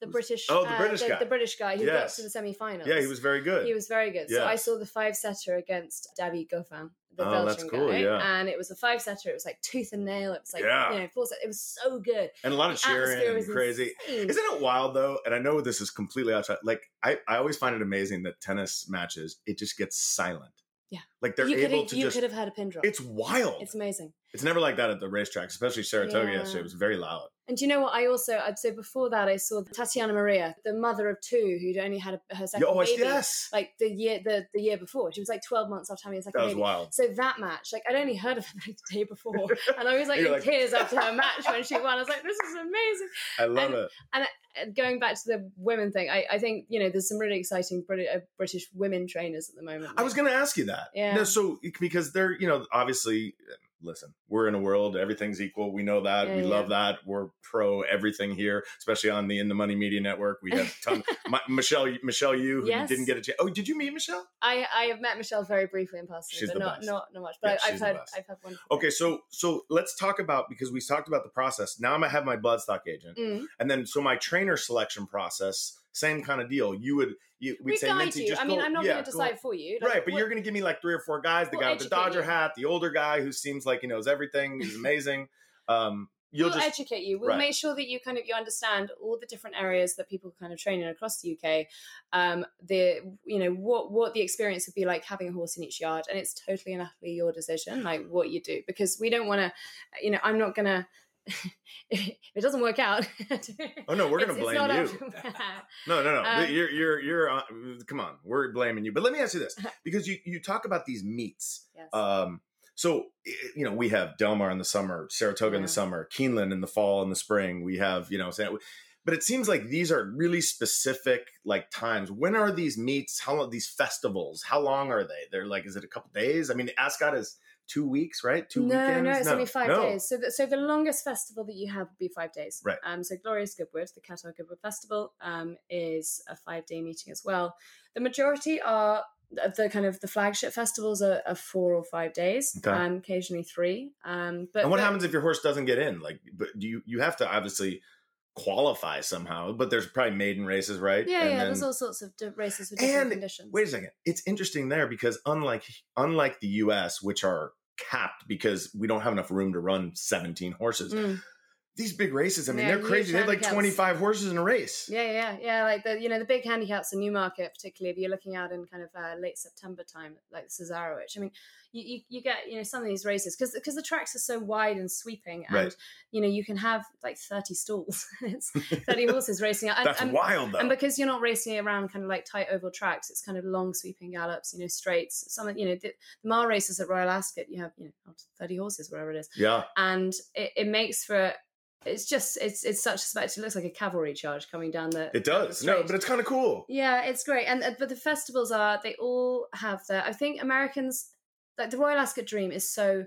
the British. Oh, the uh, British guy. the British guy who got to the semi-finals. Yeah, he was very good. He was very good. So I saw the five setter against David Goffin, the Oh, Belgian that's cool, guy, yeah. and it was a five setter. It was like tooth and nail. It was like Yeah. you know, four set. It was so good. and a lot of The cheering and crazy. insane. Isn't it wild though? And I know this is completely outside. Like I, I always find it amazing that tennis matches it just gets silent. Yeah. Like they're you able to you just. could have had a pin drop. It's wild. It's amazing. It's never like that at the racetracks, especially Saratoga Yeah. yesterday. It was very loud. And you know what? I also, I'd say before that, I saw Tatiana Maria, the mother of two, who'd only had a, her second oh, baby, yes. like the year the, the year before. She was like twelve months after having a second That was baby. wild. So that match, like I'd only heard of her the day before, and I was like in like- tears after her match when she won. I was like, "This is amazing." I love and, it. And going back to the women thing, I, I think you know there's some really exciting British, uh, British women trainers at the moment. I was going to ask you that. Yeah. No, so because they're, you know, obviously, listen, we're in a world, everything's equal. We know that. Yeah, we yeah. love that. We're pro everything here, especially on the In the Money Media Network. We have ton. My, Michelle, Michelle, you who Yes. didn't get a chance. Oh, did you meet Michelle? I, I have met Michelle very briefly in passing, She's but the not, best. not not much. Yeah, But I, I've, had. I've had one. Okay, so so let's talk about because we talked about the process. Now I'm gonna have my bloodstock agent, Mm. and then so my trainer selection process, same kind of deal. You would you we'd we say, guide Minty, you. I mean, go- I'm not yeah, going to go- decide for you. Like, right, but you're going to give me like three or four guys. The We'll guy with the Dodger you. hat, the older guy who seems like he knows everything, he's amazing. Um, you'll we'll just educate you. We'll right. make sure that you kind of you understand all the different areas that people kind of train in across the UK. Um, the you know what what the experience would be like having a horse in each yard, and it's totally and utterly your decision, like what you do, because we don't want to. You know, I'm not gonna. if it doesn't work out, Oh no, we're going to blame you. No, no, no. Um, you're you're you're uh, come on. We're blaming you. But let me ask you this because you you talk about these meets. Yes. Um so you know, we have Del Mar in the summer, Saratoga in the summer, Keeneland in the fall and the spring. We have, you know, but it seems like these are really specific like times. When are these meets? How long these festivals? How long are they? They're like is it a couple days? I mean, Ascot is 2 weeks, right? 2 no, weekends? no, it's only five no. days. So, the, so the longest festival that you have would be five days. Right. Um, so Glorious Goodwood, the Qatar Goodwood Festival, um, is a five-day meeting as well. The majority are the kind of the flagship festivals are, are four or five days, Okay. um, occasionally three. Um, but and what but- happens if your horse doesn't get in? Like, but do you you have to obviously qualify somehow? But there's probably maiden races, right? Yeah, And yeah. then- There's all sorts of races with different and conditions. wait a second, it's interesting there because unlike unlike the U.S., which are capped because we don't have enough room to run 17 horses. Mm. These big races, I mean, Yeah, they're crazy. They have like 25 horses in a race. Yeah, yeah, yeah. Like the you know the big handicaps in Newmarket, particularly if you're looking out in kind of uh, late September time, like the Cesarewitch. I mean, you, you, you get you know some of these races because because the tracks are so wide and sweeping, and Right. you know you can have like 30 stalls. it's 30 horses racing. And, That's and, wild, though. And because you're not racing around kind of like tight oval tracks, it's kind of long sweeping gallops, you know, straights. Some of you know the, the mile races at Royal Ascot, you have you know 30 horses, whatever it is yeah. and it, it makes for it's just it's it's such a spectacle. It looks like a cavalry charge coming down the. It down the does. No, but it's kind of cool. yeah, it's great. And uh, but the festivals are they all have their. I think Americans like the Royal Ascot Dream is so.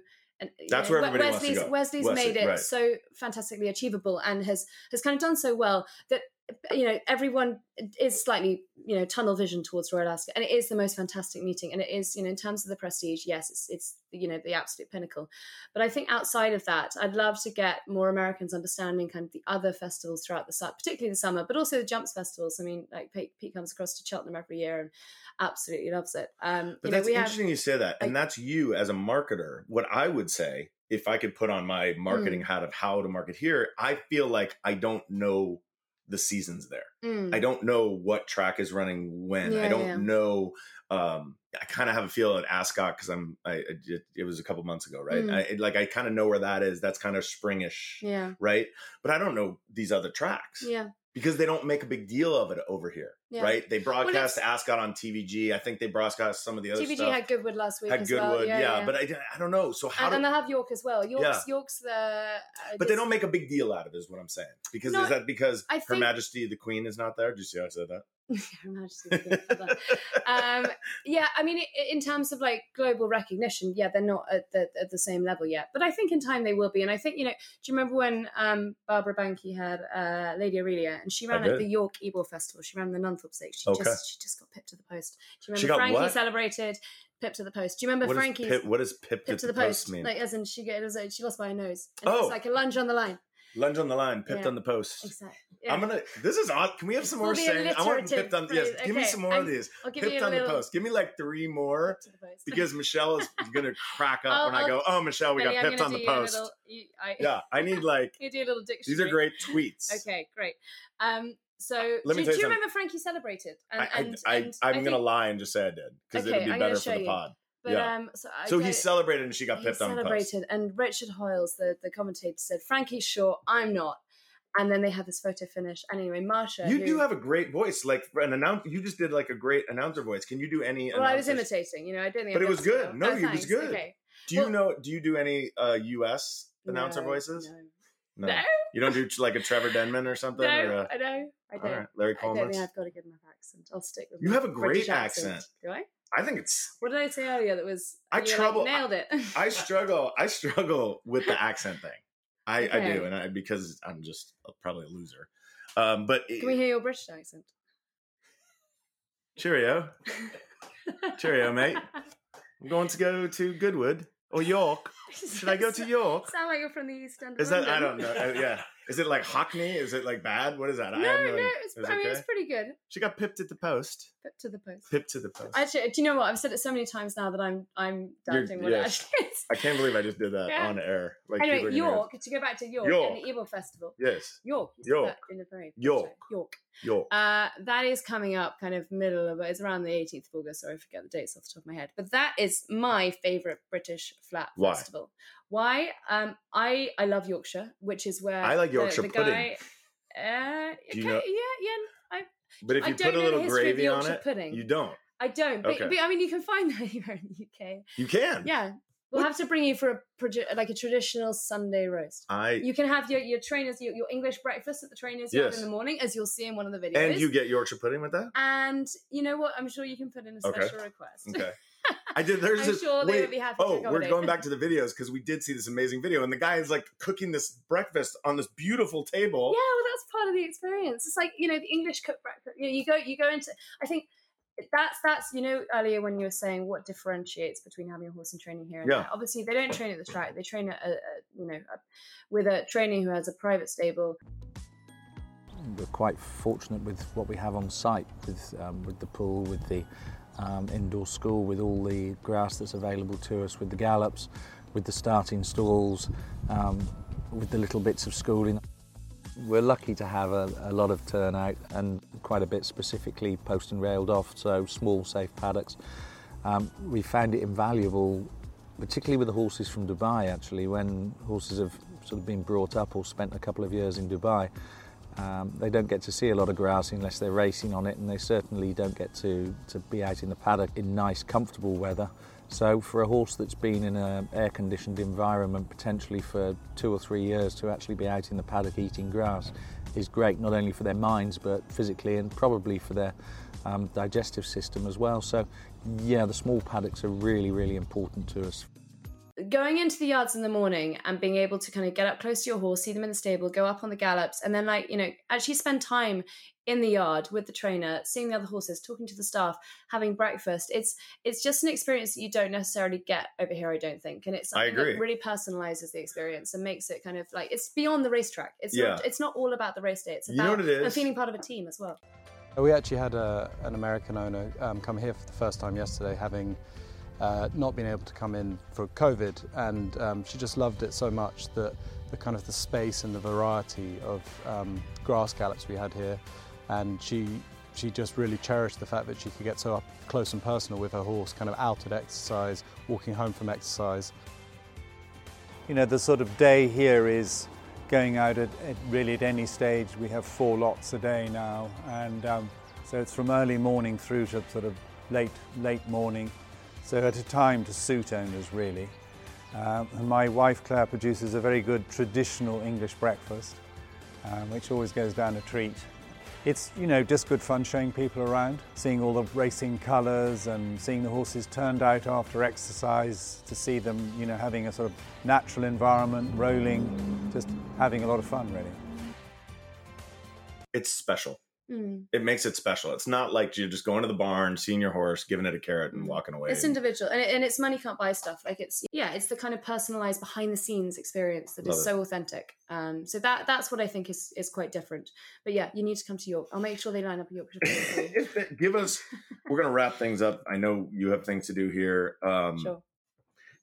That's know, where everybody wants to Wesley's, go. Wesley's Wesley, made it right. so fantastically achievable and has has kind of done so well that you know everyone is slightly you know tunnel vision towards Royal Ascot, and it is the most fantastic meeting, and it is you know in terms of the prestige, yes, it's it's you know the absolute pinnacle. But I think outside of that, I'd love to get more Americans understanding kind of the other festivals throughout the summer, particularly the summer, but also the jumps festivals. I mean, like Pete, Pete comes across to Cheltenham every year and absolutely loves it. Um, But you know, that's we have interesting you say that. And that's you as a marketer. What I would say if I could put on my marketing Mm. hat of how to market here, I feel like I don't know the seasons there. Mm. I don't know what track is running when. I don't yeah. know. Um, I kind of have a feel at Ascot because I'm. I, I did- it was a couple months ago, right? Mm. I, it- like I kind of know where that is. That's kind of springish, Yeah. right? But I don't know these other tracks Yeah. Because they don't make a big deal of it over here, Yeah. right? They broadcast it's- Ascot on TVG. I think they broadcast some of the other TVG stuff. had Goodwood last week Had as Goodwood, well. Yeah, yeah, yeah. but I, I don't know. So how and, do and they'll have York as well. York's. York's the. Uh, But they don't make a big deal out of it, is what I'm saying. Because No, is that because I Her think- Majesty the Queen is not there? Do you see how I said that? Her Majesty's good for that. um, yeah, I mean, in terms of like global recognition, yeah, they're not at the, at the same level yet. But I think in time they will be. And I think, you know, do you remember when um, Barbara Banke had uh, Lady Aurelia and she ran at the York Ebor Festival? She ran the Nunthorpe stakes. She, Okay. just, she just got pipped to the post. Do you remember Frankie what? celebrated pip to the post? Do you remember What is Frankie's pip, what does pip, pip to to the post? mean? Like, as in, she, get, it was, she lost by a nose. And Oh. It's like a lunge on the line. Lunge on the line, pipped Yeah. on the post. Exactly. I'm gonna. This is odd. Can we have some more saying? I want pipped on. Yes, phrase. give me some more I'm- of these. I'll give Pipped you a on the post. Give me like three more to because Michelle is gonna crack up I'll- when I I'll- go. Oh, Michelle, we got pipped on the do you a post. little- you- I- Yeah, I need like you do a little dictionary. these are great tweets. Okay, great. Um, so Let do, you do you something. remember Frankie celebrated? And, I, I, and, I, and I'm I gonna lie and just say I did because Okay, it'll be better for the you. pod. But yeah. um, so, I so he celebrated and she got pipped on celebrated, and Richard Hoiles, the the commentator, said Frankie's sure I'm not. And then they had this photo finish. And anyway, Marsha. You who, do have a great voice, like for an announcer. You just did like a great announcer voice. Can you do any? Well, I was imitating. You know, I don't think. But it was good. No, oh, he was good. Okay. Do you Well- know? Do you do any uh, U.S. announcer No, voices? No. No. No. You don't do like a Trevor Denman or something? No, or a, I know. I don't. right, Larry I don't think I've got a good enough accent. I'll stick with. You have a great British accent. Do I? I think it's. What did I say earlier? That was. I were like, trouble- nailed it. I struggle. I struggle with the accent thing. I, I do, and I because I'm just probably a loser. Um, but Can we hear your British accent? cheerio, cheerio, mate. I'm going to go to Goodwood or York. Should I go to York? Sound like you're from the East End. Of Is that I don't know. Uh, yeah, is it like Cockney? Is it like bad? What is that? No, I no, idea. it's, it I mean, okay? it's pretty good. She got pipped at the post. Pip to the post. Pipped to the post. Actually, do you know what? I've said it so many times now that I'm I'm doubting what it actually is. I can't believe I just did that Yeah. on air. Like anyway, are gonna go, York. To go back to York, York. and the Ebor Festival. Yes, York. York. in the first York. York. York. Uh, that is coming up kind of middle of it's around the 18th of August. Sorry, I forget the dates off the top of my head. But that is my favourite British flat Why? festival. Why? Um, I I love Yorkshire, which is where I like the- Yorkshire the pudding. Guy, uh, you okay, know- yeah, yeah. I But if you put a little gravy on Yorkshire it, pudding. you don't. I don't. But, Okay. but I mean, you can find that anywhere in the UK. You can. Yeah, we'll have to bring you for a like a traditional Sunday roast. I You can have your, your trainers, your, your English breakfast at the trainers Yes. in the morning, as you'll see in one of the videos. and you get Yorkshire pudding with that. And you know what? I'm sure you can put in a Okay. special request. Okay. I did. There's I'm this. sure they would be happy to oh, we're going back to the videos because we did see this amazing video, and the guy is like cooking this breakfast on this beautiful table. Yeah, well, that's part of the experience. It's like you know the English cook breakfast. You know, you go you go into. I think that's that's you know earlier when you were saying what differentiates between having a horse and training here and Yeah. there. Obviously, they don't train at the track. They train at a, a you know a, with a trainer who has a private stable. We're quite fortunate with what we have on site, with um, with the pool, with the um, indoor school, with all the grass that's available to us, with the gallops, with the starting stalls, um, with the little bits of schooling. We're lucky to have a, a lot of turnout and quite a bit specifically post and railed off, so small, safe paddocks. Um, we found it invaluable, particularly with the horses from Dubai. Actually, when horses have sort of been brought up or spent a couple of years in Dubai, um, they don't get to see a lot of grass unless they're racing on it, and they certainly don't get to, to be out in the paddock in nice, comfortable weather. So, for a horse that's been in an air conditioned environment potentially for two or three years to actually be out in the paddock eating grass is great, not only for their minds but physically and probably for their um, digestive system as well. So, yeah, the small paddocks are really, really important to us. Going into the yards in the morning and being able to kind of get up close to your horse, see them in the stable, go up on the gallops, and then like you know actually spend time in the yard with the trainer, seeing the other horses, talking to the staff, having breakfast. It's it's just an experience that you don't necessarily get over here, I don't think, and it's I something agree. that really personalizes the experience and makes it kind of like it's beyond the racetrack. It's Yeah. not it's not all about the race day. It's You about know what it feeling part of a team as well. We actually had a, an American owner um, come here for the first time yesterday, having uh, not being able to come in for COVID, and um, she just loved it so much that the kind of the space and the variety of um, grass gallops we had here, and she she just really cherished the fact that she could get so up close and personal with her horse, kind of out at exercise, walking home from exercise. You know, the sort of day here is going out at, at really at any stage. We have four lots a day now, and um, so it's from early morning through to sort of late late morning. So at a time to suit owners really. Um, and my wife Claire produces a very good traditional English breakfast, um, which always goes down a treat. It's you know just good fun showing people around, seeing all the racing colours and seeing the horses turned out after exercise to see them you know having a sort of natural environment, rolling, just having a lot of fun really. It's special. Mm. It makes it special. It's not like you're just going to the barn, seeing your horse, giving it a carrot, and walking away. It's individual, and, it, and it's money can't buy stuff. Like it's yeah, it's the kind of personalized behind the scenes experience that Love is it. so authentic. Um, so that that's what I think is is quite different. But yeah, you need to come to York. I'll make sure they line up a Yorkshire Pudding for you. If it- give us. We're gonna wrap things up. I know you have things to do here. Um, Sure.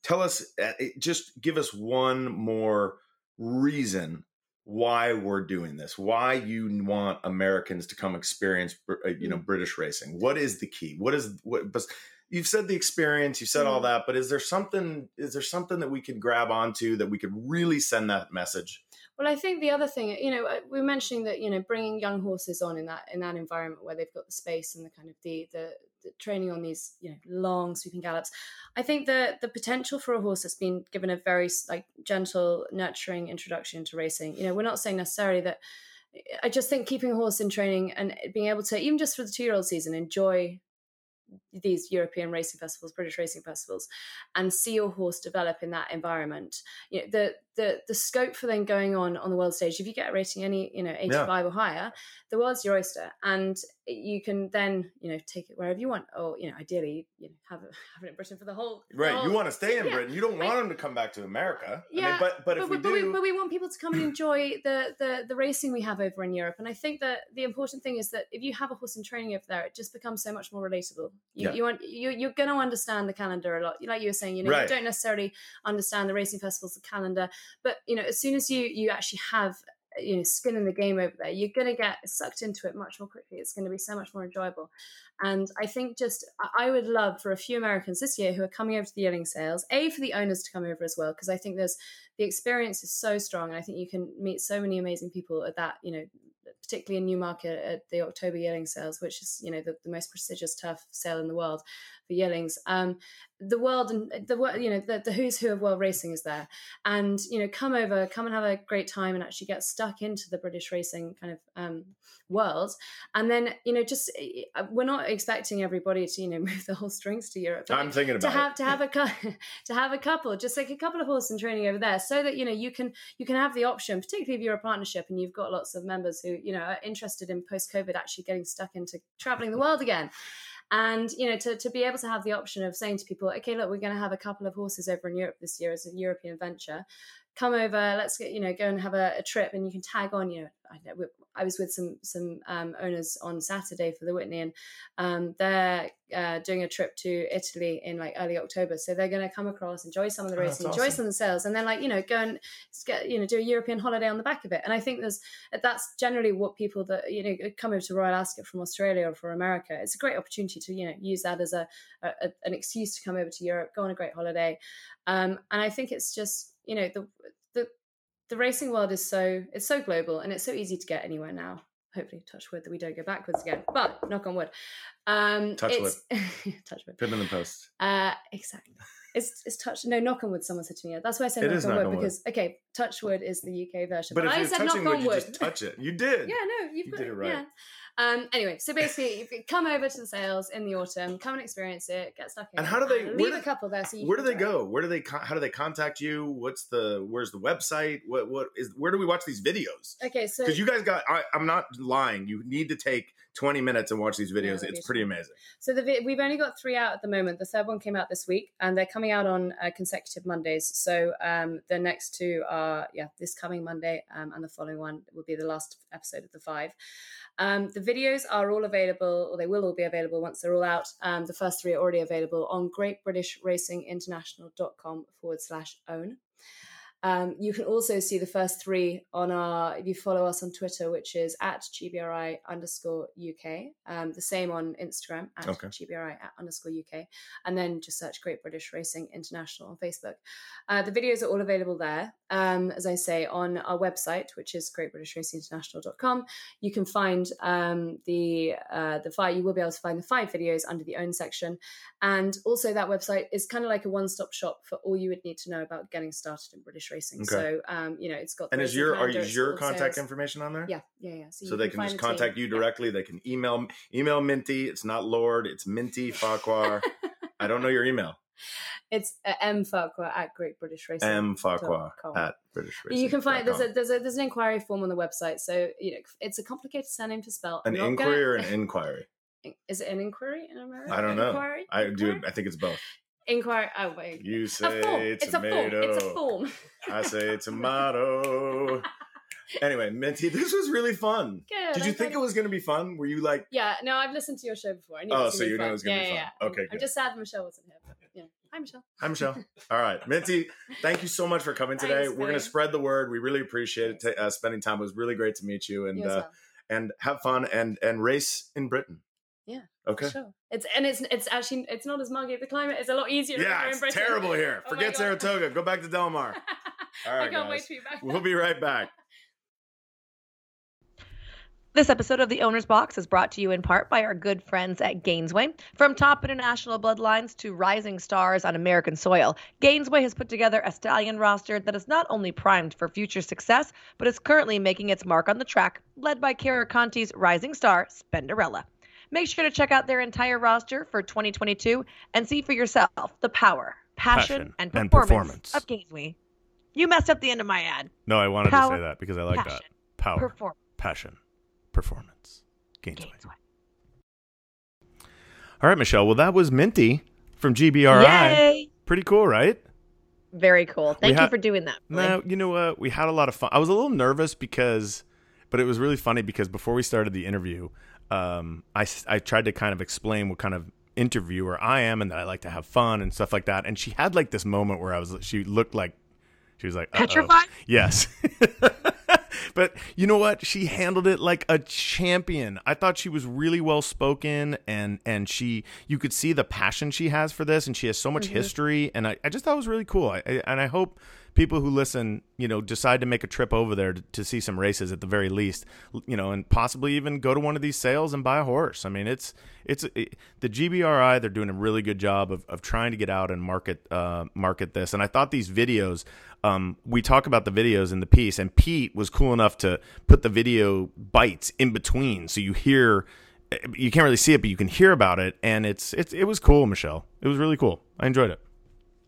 Tell us. uh, Just give us one more reason why we're doing this. Why you want Americans to come experience, uh, you know, British racing. What is the key? What is what? But you've said the experience. You said all Mm. that. But is there something? Is there something that we could grab onto that we could really send that message? Well, I think the other thing, you know, uh, we were mentioning that you know bringing young horses on in that in that environment where they've got the space and the kind of the the, the training on these you know long sweeping gallops. I think the the potential for a horse that's been given a very like gentle, nurturing introduction to racing. You know, we're not saying necessarily that. I just think keeping a horse in training and being able to even just for the two year old season enjoy these European racing festivals, British racing festivals, and see your horse develop in that environment. You know, the the the scope for then going on on the world stage. If you get a rating any you know eighty five or higher, the world's your oyster, and you can then you know take it wherever you want, or you know ideally you know have it, have it in Britain for the whole. the Right. whole- You want to stay in Yeah. Britain. You don't I- want them to come back to America. I mean, yeah, but but if we but, do, but we want people to come and enjoy the, the the racing we have over in Europe. And I think that the important thing is that if you have a horse in training over there, it just becomes so much more relatable. You, Yeah. you want you you're going to understand the calendar a lot. Like you were saying, you know, Right. you don't necessarily understand the racing festivals, the calendar, but you know, as soon as you you actually have you know skin in the game over there you're going to get sucked into it much more quickly it's going to be so much more enjoyable and i think just I- i would love for a few americans this year who are coming over to the yearling sales a for the owners to come over as well because i think there's the experience is so strong and i think you can meet so many amazing people at that you know particularly in newmarket at the october yearling sales which is you know the, the most prestigious turf sale in the world for yearlings. Um the world and the wo- you know the, the who's who of world racing is there. And you know come over come and have a great time and actually get stuck into the british racing kind of um, world. And then you know just uh, we're not expecting everybody to you know move the whole strings to europe I'm thinking about to have it. to have a to have a couple just like a couple of horse in training over there so that you know you can you can have the option particularly if you're a partnership and you've got lots of members who you know are interested in post covid actually getting stuck into traveling the world again and you know to, to be able to have the option of saying to people okay look we're going to have a couple of horses over in europe this year as a european venture come over let's get you know go and have a, a trip and you can tag on you know I, know, I was with some some um, owners on saturday for the whitney and um, they're uh, doing a trip to italy in like early october. So they're going to come across enjoy some of the Oh, racing enjoy awesome. some of the sales and then like you know go and get you know do a european holiday on the back of it. And i think there's that's generally what people that you know come over to royal ascot from australia or from america it's a great opportunity to you know use that as a a- an excuse to come over to europe go on a great holiday. Um, and i think it's just you know the the the racing world is so it's so global and it's so easy to get anywhere now hopefully touch wood that we don't go backwards again but knock on wood um Touch it's, touch wood it in the post. uh, exactly. It's it's touch. No, knock on wood. Someone said to me. That's why I said It knock on knock wood on wood. because okay, touch wood is the UK version. But if I you're said touching knock wood, on you wood. just touch it. You did. yeah, no, you've You got did it right. Yeah. Um. Anyway, so basically, if you come over to the sales in the autumn, come and experience it, get stuck in. And how do they- where leave do- a couple there? So you Where do they do it. go? Where do they? Con- how do they contact you? What's the? Where's the website? What? What is? Where do we watch these videos? Okay, so Because you guys got. I, I'm not lying. You need to take 20 minutes and watch these videos. they're it's pretty amazing. So the vi- we've only got three out at the moment. The third one came out this week, and they're coming out on uh, consecutive Mondays. So um, the next two are yeah this coming Monday, um, and the following one will be the last episode of the five. Um, the videos are all available, or they will all be available once they're all out. Um, the first three are already available on GreatBritishRacingInternational.com forward slash own. Um, you can also see the first three on our, if you follow us on Twitter, which is at GBRI underscore UK. Um, the same on Instagram at Okay. GBRI at underscore UK. And then just search Great British Racing International on Facebook. Uh, the videos are all available there. Um, as I say, on our website, which is greatbritishracinginternational.com, you can find um, the uh, the five. You will be able to find the five videos under the own section, and also that website is kind of like a one stop shop for all you would need to know about getting started in British racing. Okay. So, um, you know, it's got And is your are is your contact sales. information on there? Yeah, yeah, yeah. So, So, they can can just the team. contact you directly. They can email email Minty. It's not Lord. It's Minty Farquhar. I don't know your email. It's uh, m Farquhar at Great British Racing. M Farquhar at British Racing. You can find there's a there's a there's an inquiry form on the website. So you know it's a complicated surname to spell. an inquiry gonna- or an inquiry. Is it an inquiry in America? I don't know. Inquiry? I do. I think it's both. Inquiry. Oh wait. You a say form. It's a form. It's a form. I say tomato. anyway, Minty, this was really fun. Good, Did you I'm think it was going to be fun? Were you like, Yeah. No, I've listened to your show before. I knew it Oh, so you know fun. it was gonna yeah, be fun. yeah. yeah. Okay, I'm good. just sad Michelle wasn't here. But, yeah. Hi, Michelle. Hi, Michelle. All right, Minty, thank you so much for coming today. Thanks, We're going to spread the word. We really appreciate it, uh, spending time. It was really great to meet you, and You uh, and have fun and and race in Britain. Yeah. Okay. for Sure. It's and it's it's actually it's not as muggy. The climate is a lot easier. Yeah, here in it's terrible here. Oh Forget Saratoga. Go back to Del Mar. All right, I can't wait to be back. We'll be right back. This episode of The Owner's Box is brought to you in part by our good friends at Gainesway. From top international bloodlines to rising stars on American soil, Gainesway has put together a stallion roster that is not only primed for future success, but is currently making its mark on the track, led by Karakontie's rising star, Spendarella. Make sure to check out their entire roster for 2022 and see for yourself the power, passion, Passion and and performance, performance. of Gainesway. You messed up the end of my ad. No, I wanted Power, to say that because I like that. Power, perform- passion, performance. Gainesway. All right, Michelle. Well, that was Minty from GBRI. Yay! Pretty cool, right? Very cool. Thank you for doing that. Billy. No, you know what? We had a lot of fun. I was a little nervous because, but it was really funny because before we started the interview, um, I, I tried to kind of explain what kind of interviewer I am and that I like to have fun and stuff like that. And she had like this moment where I was, she looked like, she was like, "Uh-oh." Petrified? Yes. but you know what? She handled it like a champion. I thought she was really well spoken and and she you could see the passion she has for this and she has so much Mhm. history and I, I just thought it was really cool. I, I, and I hope people who listen, you know, decide to make a trip over there to, to see some races at the very least, you know, and possibly even go to one of these sales and buy a horse. I mean, it's it's it, the GBRI. They're doing a really good job of, of trying to get out and market uh, market this. And I thought these videos. Um, we talk about the videos in the piece, and Pete was cool enough to put the video bites in between, so you hear. You can't really see it, but you can hear about it, and it's it's it was cool, Michelle. It was really cool. I enjoyed it.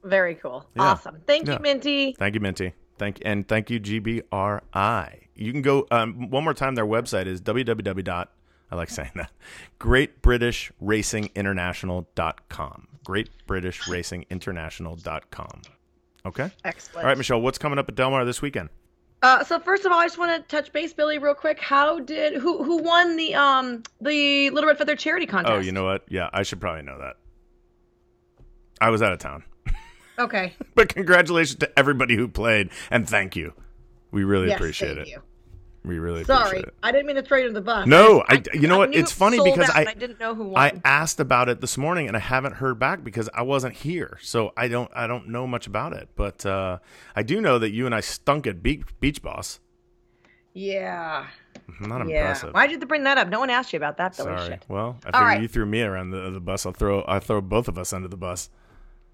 Very cool. Yeah. Awesome. Thank Yeah. you, Minty. Thank you, Minty. Thank and thank you, GBRI. You can go um, one more time. Their website is www. I like saying that. GreatBritishRacingInternational.com. GreatBritishRacingInternational.com. Okay. Excellent. All right, Michelle. What's coming up at Del Mar this weekend? Uh, so first of all, I just want to touch base, Billy, real quick. How did who who won the um the Little Red Feather charity contest? Oh, you know what? Yeah, I should probably know that. I was out of town, Okay. but congratulations to everybody who played, and thank you. We really Yes, appreciate thank it. you. We really Sorry, appreciate it. I didn't mean to throw you under the bus. No, I, just- you know I what? It's funny because I I didn't know who won. I asked about it this morning and I haven't heard back because I wasn't here, so I don't I don't know much about it. But uh, I do know that you and I stunk at Beach, Beach Boss. yeah. Not yeah. impressive. Why did you bring that up? No one asked you about that, Sorry. Shit. Well, I figure right. you threw me around the, the bus. I'll throw I throw both of us under the bus.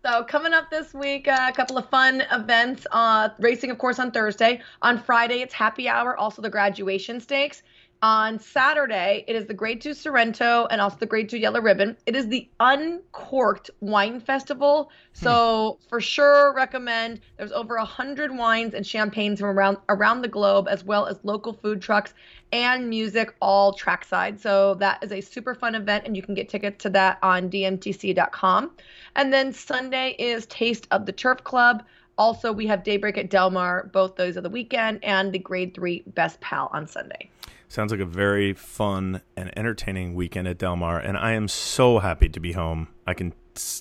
So coming up this week, uh, a couple of fun events. Uh, racing, of course, on Thursday. On Friday, it's happy hour. Also, the graduation stakes. On Saturday, it is the Grade 2 Sorrento and also the Grade 2 Yellow Ribbon. It is the Uncorked Wine Festival. Hmm. So, for sure, recommend. There's over a 100 wines and champagnes from around, around the globe, as well as local food trucks and music all trackside. So, that is a super fun event, and you can get tickets to that on dmtc.com. And then Sunday is Taste of the Turf Club. Also, we have Daybreak at Del Mar. Both those are the weekend, and the Grade 3 Best Pal on Sunday. Sounds like a very fun and entertaining weekend at Del Mar, and I am so happy to be home. I can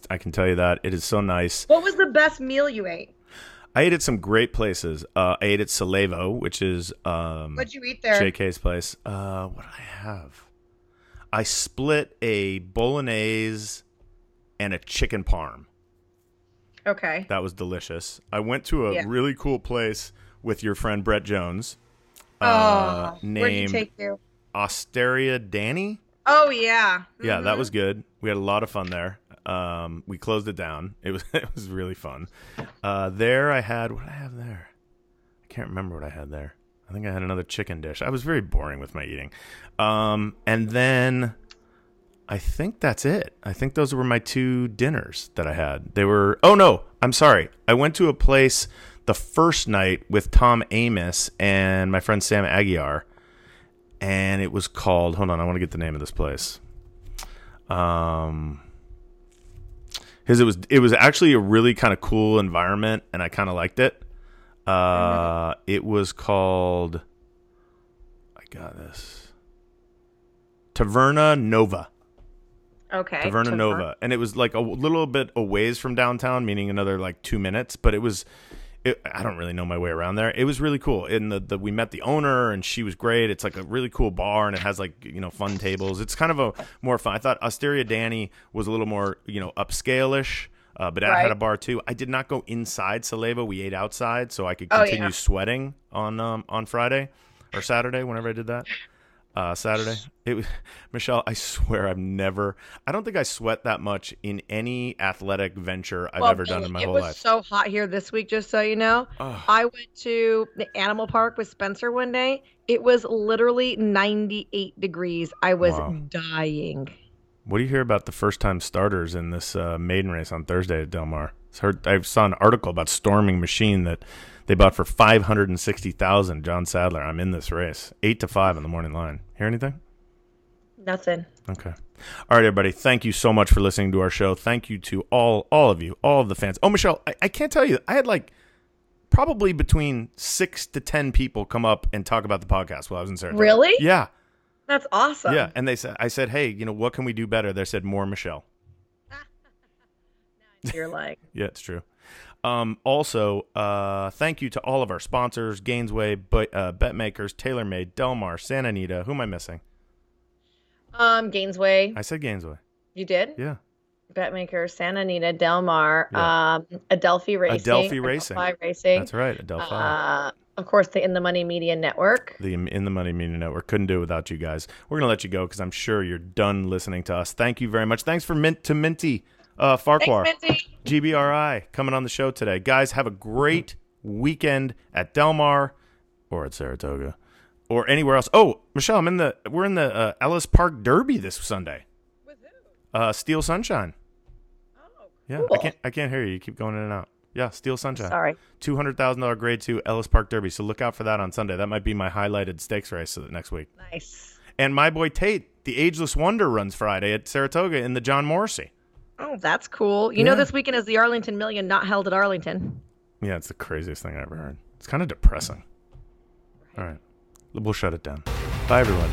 I can tell you that it is so nice. What was the best meal you ate? I ate at some great places. Uh, I ate at Salevo, which is um, What'd you eat there? JK's place. Uh, what did I have? I split a bolognese and a chicken parm. Okay. That was delicious. I went to a Yeah. really cool place with your friend Brett Jones. Oh, uh, where'd you named take you? Osteria Danny. Oh yeah. Yeah, that Mhm. was good. We had a lot of fun there. Um, we closed it down. It was it was really fun. Uh, there I had what did I have there? I can't remember what I had there. I think I had another chicken dish. I was very boring with my eating. Um, and then I think that's it. I think those were my two dinners that I had. They were Oh no, I'm sorry. I went to a place the first night with Tom Amoss and my friend Sam Aguiar and it was called hold on, I want to get the name of this place. Um his it was it was actually a really kind of cool environment and I kind of liked it. Uh it was called I got this. Taverna Nova. Okay. Taverna Taver- Nova, and it was like a little bit a ways from downtown, meaning another like two minutes. But it was, it, I don't really know my way around there. It was really cool. And the, the we met the owner, and she was great. It's like a really cool bar, and it has like you know fun tables. It's kind of a more fun. I thought Osteria Danny was a little more you know upscale-ish. Uh, but I had a bar too. I did not go inside Salevo. We ate outside, so I could Oh, continue yeah. sweating on um, on Friday or Saturday, whenever I did that. Uh, Saturday. It was Michelle. I swear, I've never. I don't think I sweat that much in any athletic venture I've Well, ever done in my it whole was life. so hot here this week, just so you know. I went to the animal park with Spencer one day. It was literally 98 degrees. I was Wow. dying. What do you hear about the first time starters in this uh, maiden race on Thursday at Del Mar? It's heard, I saw an article about Storming Machine that they bought for five hundred and sixty thousand. John Sadler, I'm in this race, eight to five in the morning line. Hear anything? Nothing. Okay. All right, everybody. Thank you so much for listening to our show. Thank you to all all of you, all of the fans. Oh, Michelle, I, I can't tell you. I had like probably between six to ten people come up and talk about the podcast while I was in Saratoga. Really? Yeah. That's awesome. Yeah. And they said, I said, hey, you know, what can we do better? They said more Michelle. You're like, Yeah, it's true. Um, also, uh, thank you to all of our sponsors: Gainesway, but, uh, BetMakers, TaylorMade, Del Mar, Santa Anita. Who am I missing? um, Gainesway. I said Gainesway. You did? Yeah. Betmaker, Santa Anita, Del Mar, Yeah. um, Adelphi Racing. Adelphi Racing. Adelphi Racing. That's right, Adelphi. Uh, of course, the In the Money Media Network. the In the Money Media Network. Couldn't do it without you guys. We're gonna let you go because I'm sure you're done listening to us. Thank you very much. Thanks for Mint to Minty uh, Farquhar, Thanks, GBRI, coming on the show today. Guys, have a great weekend at Del Mar or at Saratoga or anywhere else. Oh, Michelle, I'm in the we're in the uh, Ellis Park Derby this Sunday. With who? Uh, Steel Sunshine. Yeah, I Oh, can't I can't hear you. You keep going in and out. Yeah, Steel Sunshine. Sorry. Two hundred thousand dollar grade two Ellis Park Derby. So look out for that on Sunday. That might be my highlighted stakes race next week. Nice. And my boy Tate, the Ageless Wonder, runs Friday at Saratoga in the John Morrissey. Oh, that's cool. You know, this weekend is the Arlington Million, not held at Arlington. Yeah, it's the craziest thing I ever heard. It's kind of depressing. All right, we'll shut it down. Bye, everyone.